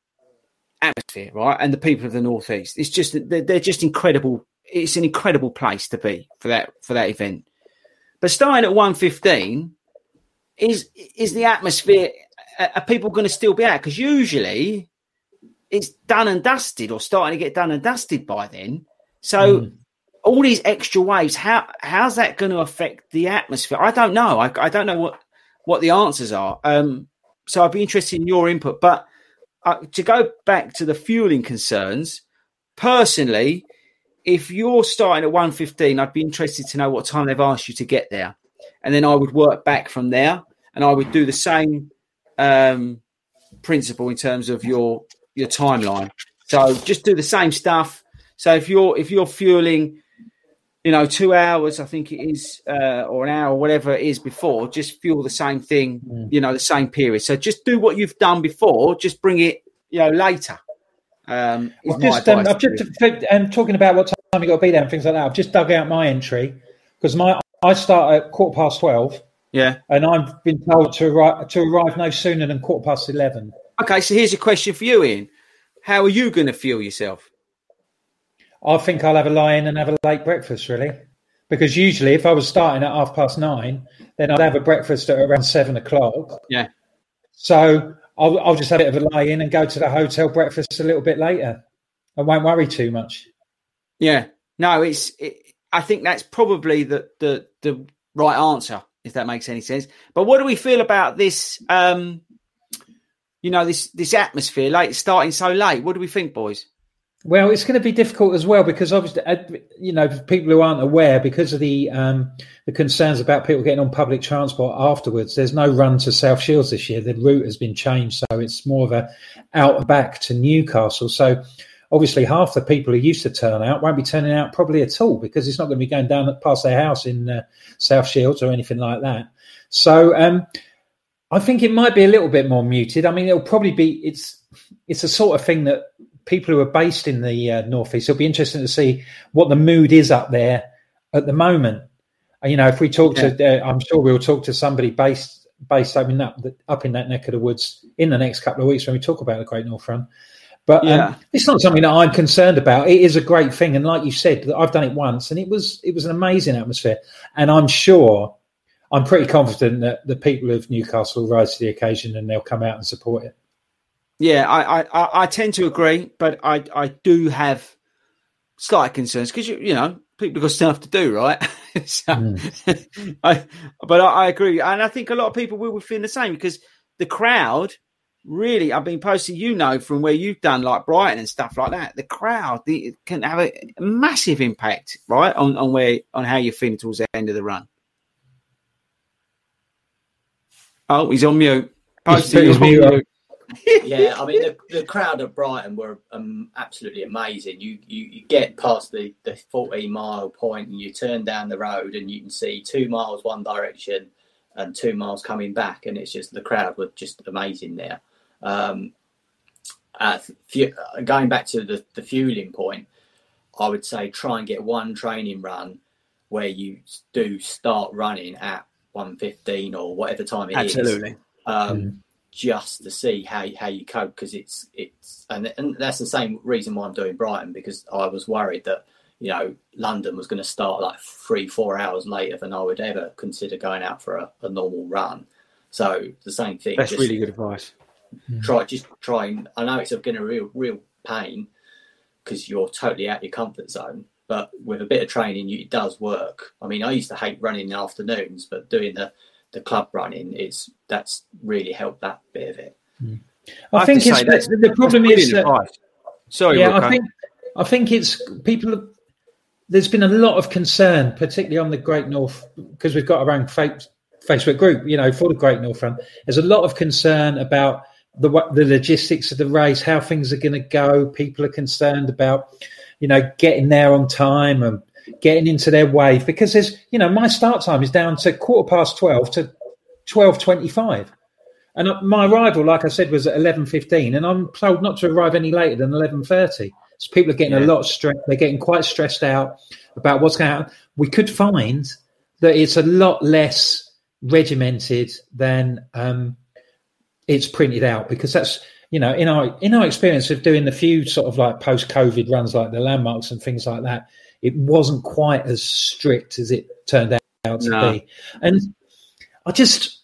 atmosphere, right? And the people of the Northeast. It's just they're, they're just incredible. It's an incredible place to be for that for that event. But starting at 115 is is the atmosphere. Are are people going to still be out? Because usually it's done and dusted or starting to get done and dusted by then. So all these extra waves, how how's that going to affect the atmosphere? I don't know. I, I don't know what what the answers are. Um, so I'd be interested in your input. But uh, to go back to the fueling concerns, personally, if you're starting at 115, I'd be interested to know what time they've asked you to get there. And then I would work back from there and I would do the same um, principle in terms of your your timeline. So just do the same stuff. So if you're if you're fueling, you know, two hours, I think it is, uh, or an hour, whatever it is before, just fuel the same thing, Mm. you know, the same period. So just do what you've done before, just bring it, you know, later. Um, Well, just, um, I've just um, talking about what time you got to be there and things like that. I've just dug out my entry because my I start at quarter past twelve, yeah. and I've been told to arrive to arrive no sooner than quarter past eleven. Okay, so here's a question for you, Ian. How are you going to fuel yourself? I think I'll have a lie in and have a late breakfast, really, because usually if I was starting at half past nine, then I'd have a breakfast at around seven o'clock. Yeah. So I'll, I'll just have a bit of a lie in and go to the hotel breakfast a little bit later. I won't worry too much. Yeah. No, it's. It, I think that's probably the the the right answer, if that makes any sense. But what do we feel about this? Um, you know, this this atmosphere late, starting so late. What do we think, boys? Well, it's going to be difficult as well because obviously, uh, you know, people who aren't aware because of the um, the concerns about people getting on public transport afterwards. There's no run to South Shields this year. The route has been changed, so it's more of a out back to Newcastle. So obviously, half the people who used to turn out won't be turning out probably at all because it's not going to be going down past their house in uh, South Shields or anything like that. So um, I think it might be a little bit more muted. I mean, it'll probably be it's it's a sort of thing that people who are based in the uh, northeast it'll be interesting to see what the mood is up there at the moment. You know, if we talk to, uh, I'm sure we'll talk to somebody based based up in that up in that neck of the woods in the next couple of weeks when we talk about the Great North Run. But Yeah. um, it's not something that I'm concerned about. It is a great thing, and like you said, I've done it once, and it was it was an amazing atmosphere. And I'm sure, I'm pretty confident that the people of Newcastle will rise to the occasion and they'll come out and support it. Yeah, I I, I, tend to agree, but I I do have slight concerns because you you know people have got stuff to do, right? so, hmm. I, but I, I agree, and I think a lot of people will feel the same because the crowd really. I've been posting, you know, from where you've done like Brighton and stuff like that, the crowd the, can have a massive impact, right, on on where on how you're feeling towards the end of the run. Oh, he's on mute. Posty, put his on mute on. mute. Yeah, I mean the, the crowd at Brighton were um, absolutely amazing. You, you you get past the the forty mile point and you turn down the road and you can see two miles one direction and two miles coming back, and it's just the crowd were just amazing there. Um, uh, uh, going back to the, the fueling point, I would say try and get one training run where you do start running at one fifteen or whatever time it is Absolutely. um, just to see how how you cope because it's it's and and that's the same reason why I'm doing Brighton because I was worried that you know London was going to start like three four hours later than I would ever consider going out for a, a normal run. So the same thing. That's just really good advice. Mm. Try just try and I know it's going to real real pain because you're totally out your comfort zone. But with a bit of training, it does work. I mean, I used to hate running in the afternoons, but doing the the club running, it's that's really helped that bit of it. Hmm. I, have think it's say that's- the, the problem that's is brilliant that advice. Sorry, yeah, Wilco. I think I think it's people. have- There's been a lot of concern, particularly on the Great North, because we've got our own Facebook group. You know, for the Great North Run, there's a lot of concern about the wa- the logistics of the race, how things are going to go. People are concerned about, you know, getting there on time and getting into their wave because there's, you know, my start time is down to quarter past twelve to twelve twenty-five. And my arrival, like I said, was at eleven fifteen, and I'm told not to arrive any later than eleven thirty. So people are getting a Yeah. lot stressed. They're getting quite stressed out about what's going to happen. We could find that it's a lot less regimented than um, it's printed out because that's you know in our in our experience of doing the few sort of like post COVID runs like the landmarks and things like that, it wasn't quite as strict as it turned out to No. be. And I just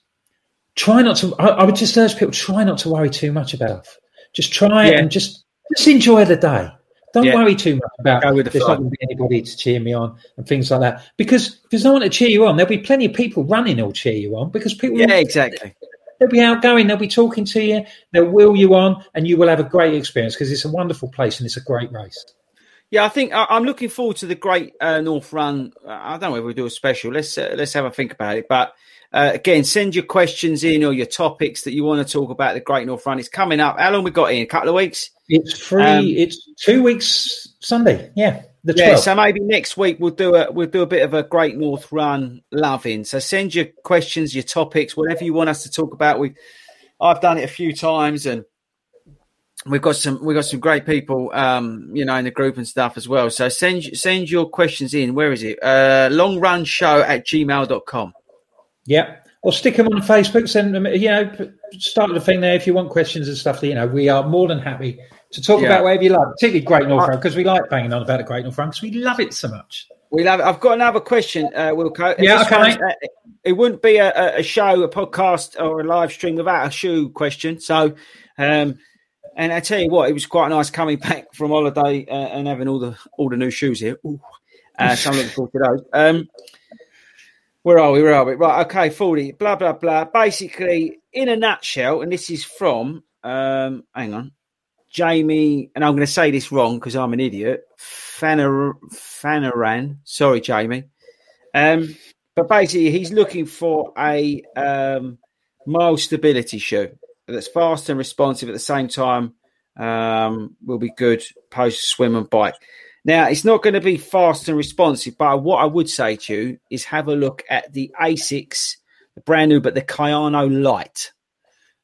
try not to. I, I would just urge people try not to worry too much about. it. Just try Yeah. and just just enjoy the day. Don't Yeah. worry too much about Go there's not going to be anybody to cheer me on and things like that. Because if there's no one to cheer you on, there'll be plenty of people running who'll cheer you on because people Yeah, exactly. they'll be outgoing, they'll be talking to you, they'll wheel you on, and you will have a great experience because it's a wonderful place and it's a great race. Yeah, I think I- I'm looking forward to the Great uh, North Run. I don't know if we do a special. Let's uh, let's have a think about it. But uh, again, send your questions in or your topics that you want to talk about the Great North Run. It's coming up. How long we got in? A couple of weeks. It's free. Um, it's two weeks Sunday. Yeah, the Yeah, so maybe next week we'll do a we'll do a bit of a Great North Run loving. So send your questions, your topics, whatever you want us to talk about. We I've done it a few times and we've got some we've got some great people um, you know, in the group and stuff as well. So send send your questions in. Where is it? Uh long run show at gmail.com. Yeah. Or stick them on Facebook. Send them, you know, start the thing there if you want questions and stuff. You know, we are more than happy to talk Yeah. about whatever you like, particularly Great North Run, because we like banging on about the Great North Run because we love it so much. We love it. I've got another question, uh, Wilco. Yeah, okay, uh, it wouldn't be a, a- a show, a podcast, or a live stream without a shoe question. So, um, and I tell you what, it was quite nice coming back from holiday uh, and having all the all the new shoes here. Ooh. Uh, so I'm looking forward to those. Um, where are we? Where are we? Right, okay, 40, blah, blah, blah. Basically, in a nutshell, and this is from, um, hang on, Jamie, and I'm going to say this wrong because I'm an idiot. Fanar, Fanaran, sorry, Jamie. Um, but basically, he's looking for a um, mild stability shoe that's fast and responsive at the same time. Um, will be good post swim and bike. Now, it's not going to be fast and responsive, but what I would say to you is have a look at the Asics, the brand new, but the Kayano Lite.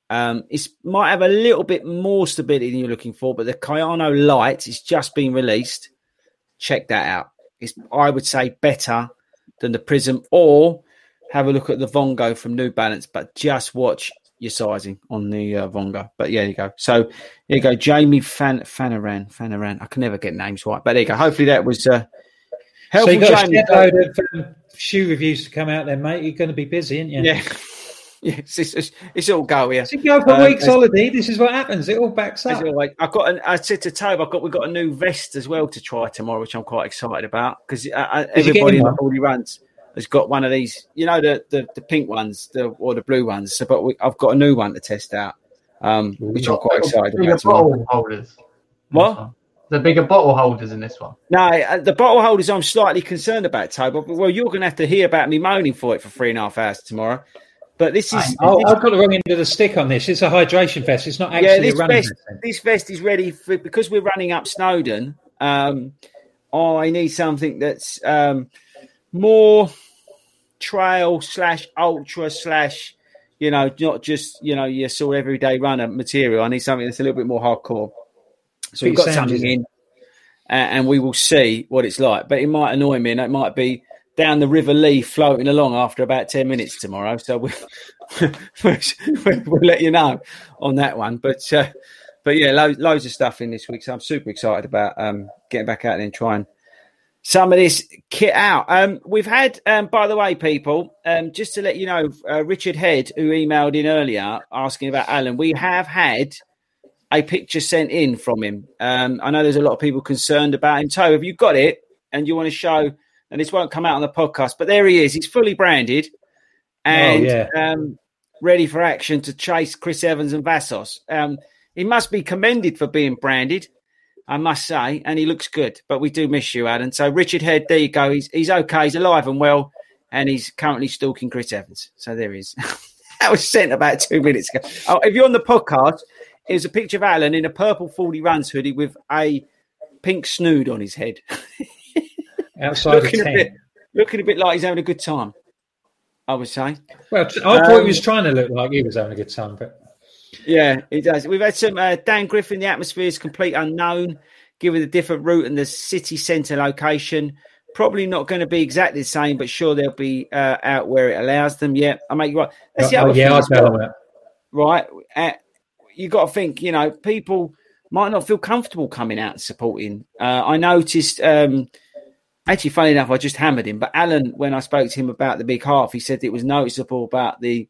Um, it might have a little bit more stability than you're looking for, but the Kayano Lite is just been released. Check that out. It's, I would say, better than the Prism, or have a look at the Vongo from New Balance, but just watch your sizing on the uh, Vongo. But yeah, there you go. So there you go, Jamie Fan Fanaran. Fanaran. I can never get names right, but there you go. Hopefully that was uh, So you've got Jamie. a shitload of um, shoe reviews to come out there, mate. You're going to be busy, aren't you? Yeah. Yes, it's, it's, it's all go here. So you go for a Um, week's holiday. This is what happens. It all backs up. always, I've got. An, I said to Tobe, I've got. We've got a new vest as well to try tomorrow, which I'm quite excited about because uh, you everybody in the Fordy Runs has got one of these. You know the the, the pink ones, the or the blue ones. So, but we, I've got a new one to test out, um, which I'm quite excited bigger about. tomorrow. bottle holders. What? The bigger bottle holders in this one. No, uh, the bottle holders I'm slightly concerned about. But well, you're going to have to hear about me moaning for it for three and a half hours tomorrow. But this is Oh, this- I've got the wrong end of the stick on this. It's a hydration vest. It's not actually yeah, this running vest, vest. this vest is ready for because we're running up Snowdon. Um, I need something that's um, more trail slash ultra slash, you know, not just you know your sort of everyday runner material. I need something that's a little bit more hardcore. So we've got something it? in, and we will see what it's like. But it might annoy me, and it might be down the River Lee floating along after about ten minutes tomorrow. So we, we'll, we'll let you know on that one. But uh, but yeah, loads, loads of stuff in this week. So I'm super excited about um, getting back out and trying some of this kit out. Um, we've had, um, by the way, people, um, just to let you know, uh, Richard Head, who emailed in earlier asking about Alan, we have had a picture sent in from him. Um, I know there's a lot of people concerned about him. So, have you got it and you want to show? And this won't come out on the podcast, but there he is. He's fully branded and yeah. um, ready for action to chase Chris Evans and Vassos. Um, he must be commended for being branded. I must say, and he looks good. But we do miss you, Alan. So Richard Head, there you go. He's he's okay. He's alive and well, and he's currently stalking Chris Evans. So there he is. that was sent about two minutes ago. Oh, if you're on the podcast, here's a picture of Alan in a purple Fordy Runs hoodie with a pink snood on his head, outside of looking a bit looking a bit like he's having a good time. I would say. Well, I thought Um, he was trying to look like he was having a good time, but Yeah, it does. We've had some uh, Dan Griffin. The atmosphere is complete unknown, given the different route and the city centre location. Probably not going to be exactly the same, but sure they'll be uh, out where it allows them. Yeah, I make you right. That's the Oh, other yeah, thing I tell that. right? Uh, you got to think. You know, people might not feel comfortable coming out and supporting. Uh, I noticed. Um, actually, funny enough, I just hammered him. But Alan, when I spoke to him about the big half, he said it was noticeable about the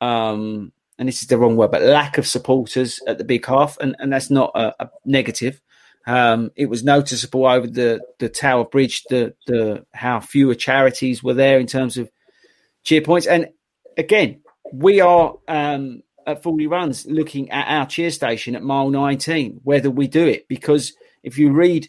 um, and this is the wrong word, but lack of supporters at the big half, and, and that's not a, a negative. Um, it was noticeable over the, the Tower Bridge, the the how fewer charities were there in terms of cheer points. And again, we are um, at Fordy Runs looking at our cheer station at mile 19, whether we do it. Because if you read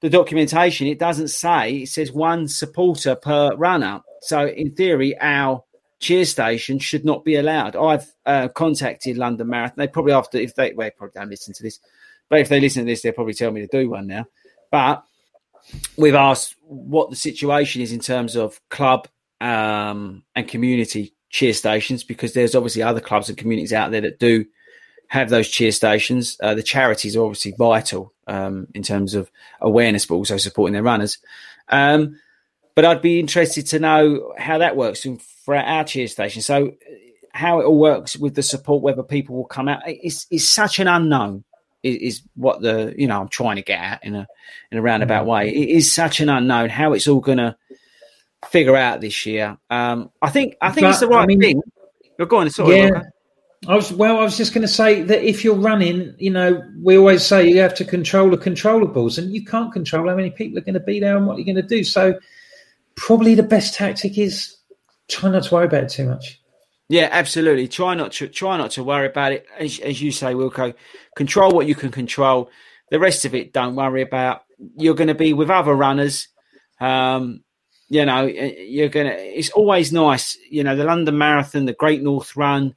the documentation, it doesn't say, it says one supporter per runner. So in theory, our cheer station should not be allowed. I've uh, contacted London Marathon. They probably after if they well, they probably don't listen to this, but if they listen to this, they'll probably tell me to do one now. But we've asked what the situation is in terms of club um, and community cheer stations because there's obviously other clubs and communities out there that do have those cheer stations. Uh, the charities are obviously vital um, in terms of awareness, but also supporting their runners. Um, but I'd be interested to know how that works for our cheer station. So, how it all works with the support, whether people will come out, is is such an unknown. Is, what the you know I'm trying to get at in a in a roundabout way. It is such an unknown how it's all going to figure out this year. Um, I think I think but, it's the right I mean, thing. You're going to sort yeah. I was well. I was just going to say that if you're running, you know, we always say you have to control the controllables, and you can't control how many people are going to be there and what you're going to do. So, probably the best tactic is try not to worry about it too much. Yeah, absolutely. Try not to try not to worry about it. As, as you say, Wilco, control what you can control. The rest of it, don't worry about. You're going to be with other runners. Um, you know, you're going to. It's always nice. You know, the London Marathon, the Great North Run.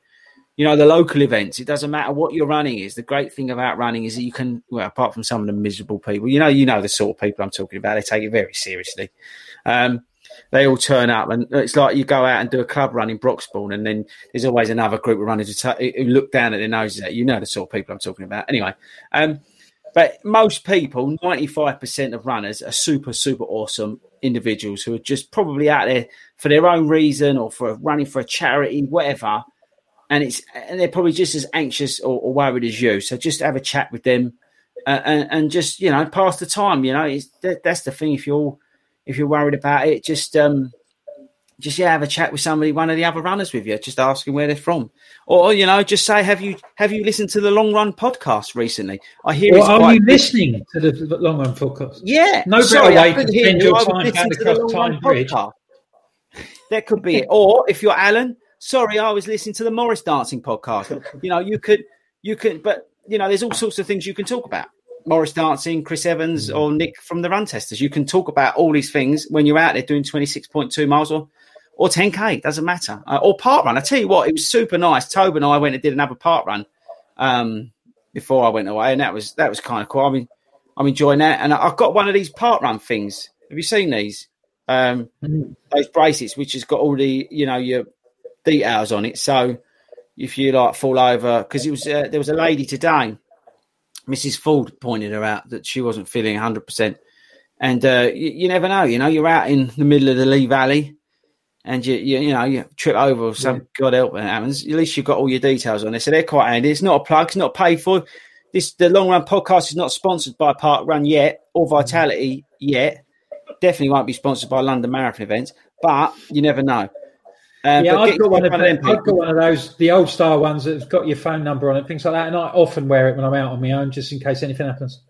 You know, the local events. It doesn't matter what your running is. The great thing about running is that you can. Well, apart from some of the miserable people, you know, you know the sort of people I'm talking about. They take it very seriously. Um, they all turn up, and it's like you go out and do a club run in Broxbourne, and then there's always another group of runners who, t- who look down at their noses at you. know the sort of people I'm talking about. Anyway, um, but most people, 95% of runners, are super, super awesome individuals who are just probably out there for their own reason or for running for a charity, whatever. And it's and they're probably just as anxious or, or worried as you. So just have a chat with them, uh, and, and, just you know pass the time. You know, that, that's the thing. If you're if you're worried about it, just um, just yeah, have a chat with somebody, one of the other runners with you, just asking where they're from, or you know, just say, have you have you listened to the Long Run podcast recently? I hear. Well, are you listening to the Long Run podcast? Yeah, no Sorry, better way to spend your time going across Tyne Bridge. That could be it. Or if you're Alan, sorry, I was listening to the Morris Dancing podcast. You know, you could, you could, but you know, there's all sorts of things you can talk about. Morris Dancing, Chris Evans, mm. or Nick from the Run Testers. You can talk about all these things when you're out there doing 26.2 miles or, or 10K, doesn't matter. Uh, or park run. I tell you what, it was super nice. Tobe and I went and did another park run um, before I went away, and that was that was kind of cool. I mean, I'm enjoying that. And I've got one of these park run things. Have you seen these? Um, mm. Those bracelets, which has got all the, you know, your details on it. So if you like fall over, because it was uh, there was a lady today Mrs. Ford pointed her out that she wasn't feeling 100%. And uh, you, you, never know, you know, you're out in the middle of the Lee Valley and you, you, you know, you trip over or some, yeah. God help it happens. At least you've got all your details on there. So they're quite handy. It's not a plug, it's not paid for. This The Long Run podcast is not sponsored by Park Run yet or Vitality yet. Definitely won't be sponsored by London Marathon events, but you never know. Um, yeah, I've got one of them. I've got one of those, the old style ones that's got your phone number on it, things like that. And I often wear it when I'm out on my own, just in case anything happens.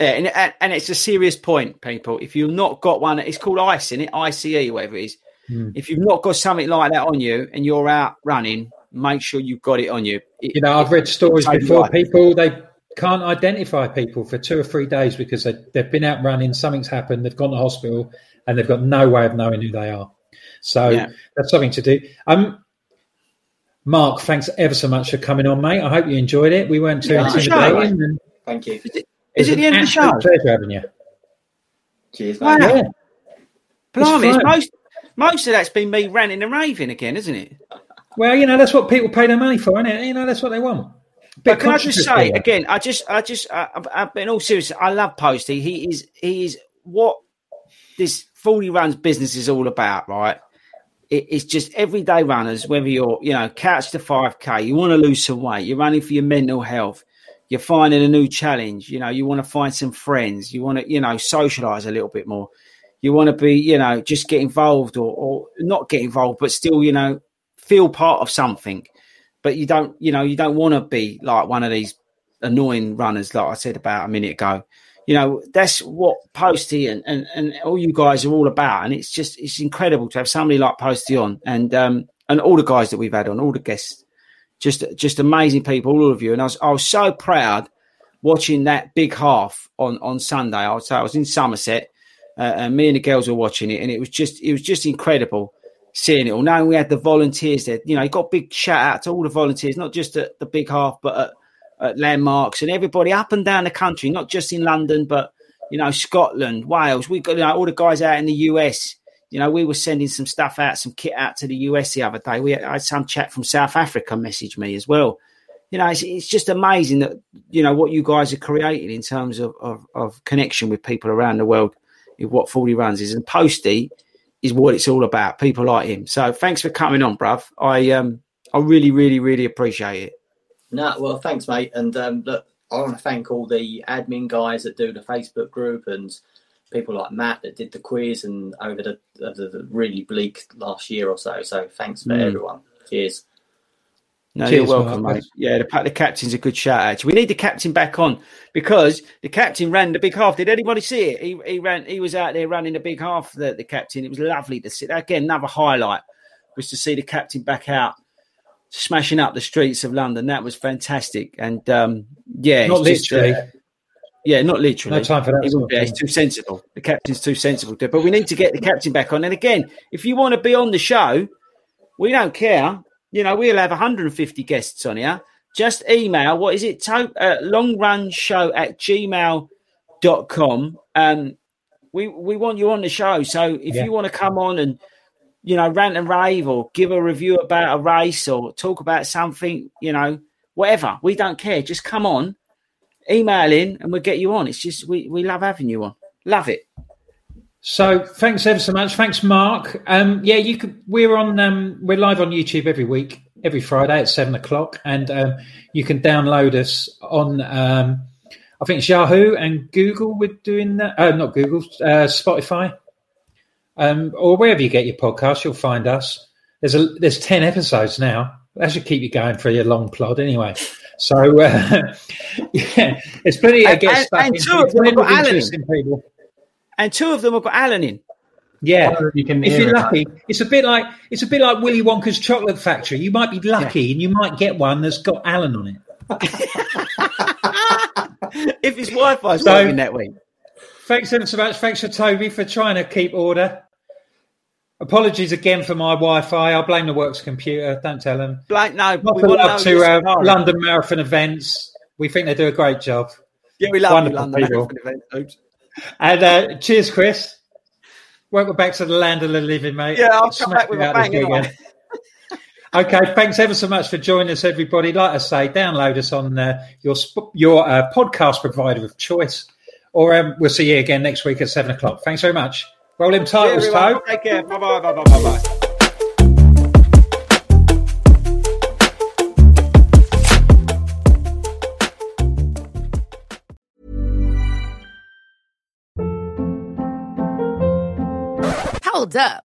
Yeah, and, and it's a serious point, people. If you've not got one, it's called ICE, in it, ICE, whatever it is. Mm. If you've not got something like that on you and you're out running, make sure you've got it on you. It, you know, I've read stories before. People they can't identify people for two or three days because they, they've been out running, something's happened, they've gone to hospital, and they've got no way of knowing who they are. So yeah. that's something to do. Um, Mark, thanks ever so much for coming on, mate. I hope you enjoyed it. We weren't too yeah, intimidating. Thank you. Is it, is it the end of the show? Pleasure having you. Cheers, mate. Wow. Yeah. Blimey, it's most, most of that's been me ranting and raving again, isn't it? Well, you know, that's what people pay their money for, isn't it? You know, that's what they want. But can I just say again? I just, I just, I, I, in all seriousness, I love Posty. He is, he is what this Fordy Runs business is all about, right? It's just everyday runners, whether you're, you know, couch to 5K, you want to lose some weight, you're running for your mental health, you're finding a new challenge, you know, you want to find some friends, you want to, you know, socialize a little bit more. You want to be, you know, just get involved or, or not get involved, but still, you know, feel part of something. But you don't, you know, you don't want to be like one of these annoying runners, like I said about a minute ago you know, that's what Posty and, and, and all you guys are all about. And it's just, it's incredible to have somebody like Posty on. And um, and all the guys that we've had on, all the guests, just just amazing people, all of you. And I was I was so proud watching that big half on on Sunday. I was I was in Somerset, uh, and me and the girls were watching it, and it was just it was just incredible seeing it all. Knowing we had the volunteers there, you know, you got big shout out to all the volunteers, not just at the big half, but at, at landmarks and everybody up and down the country, not just in London, but you know, Scotland, Wales. We got you know, all the guys out in the US. You know, we were sending some stuff out, some kit out to the US the other day. We had, had some chat from South Africa message me as well. You know, it's, it's just amazing that you know what you guys are creating in terms of, of, of connection with people around the world. What Fordy Runs is, and Posty is what it's all about. People like him. So thanks for coming on, bruv. I um I really, really, really appreciate it. No, well, thanks, mate. And um, look, I want to thank all the admin guys that do the Facebook group and people like Matt that did the quiz and over the, the, the really bleak last year or so. So thanks for Mm. everyone. Cheers. No, Cheers, you're welcome, Mark. mate. Yeah, the, the captain's a good shout. Actually, we need the captain back on because the captain ran the big half. Did anybody see it? He, he ran. He was out there running the big half. The, the captain. It was lovely to see. Again, another highlight was to see the captain back out, smashing up the streets of London. That was fantastic. And um, yeah, Not it's just, uh, literally. yeah, not literally. No time for that sort wouldn't be. Thing. too sensible. The captain's too sensible. To, but we need to get the captain back on. And again, if you want to be on the show, we don't care. You know, we'll have 150 guests on here. Just email, what is it? To, uh, longrunshow at gmail.com. Um, we, we want you on the show. So if Yeah. you want to come on and, you know, rant and rave or give a review about a race or talk about something, you know, whatever, we don't care. Just come on, email in, and we'll get you on. It's just, we, we love having you on. Love it. So thanks ever so much. Thanks, Mark. Um, yeah, you could. We're on. Um, we're live on YouTube every week, every Friday at seven o'clock, and um, you can download us on. Um, I think it's Yahoo and Google. We're doing that. Uh, not Google. Uh, Spotify, um, or wherever you get your podcast, you'll find us. There's a there's ten episodes now. That should keep you going for your long plod, anyway. So uh, yeah, there's plenty to And- and- and two of them have got Alan in. interesting people. And two of them have got Alan in. Yeah, You can if you're it. lucky, it's a bit like it's a bit like Willy Wonka's chocolate factory. You might be lucky, and you might get one that's got Alan on it. if his Wi-Fi's So- working that week. Thanks ever so much. Thanks for Toby for trying to keep order. Apologies again for my Wi-Fi. I blame the works computer. Don't tell them. Blake, no, Not we want love to know to your uh. London Marathon events. We think they do a great job. Yeah, we love Wonderful London. people. Marathon event. Oops. And uh, cheers, Chris. Welcome back to the land of the living, mate. Yeah, I'll come back with a bang. Okay, thanks ever so much for joining us, everybody. Like I say, download us on uh, your sp- your uh, podcast provider of choice, or um, we'll see you again next week at seven o'clock. Thanks very much. Roll him Yeah, titles, everyone, Toe. Take care. Bye bye. Bye bye. Bye bye. Hold up.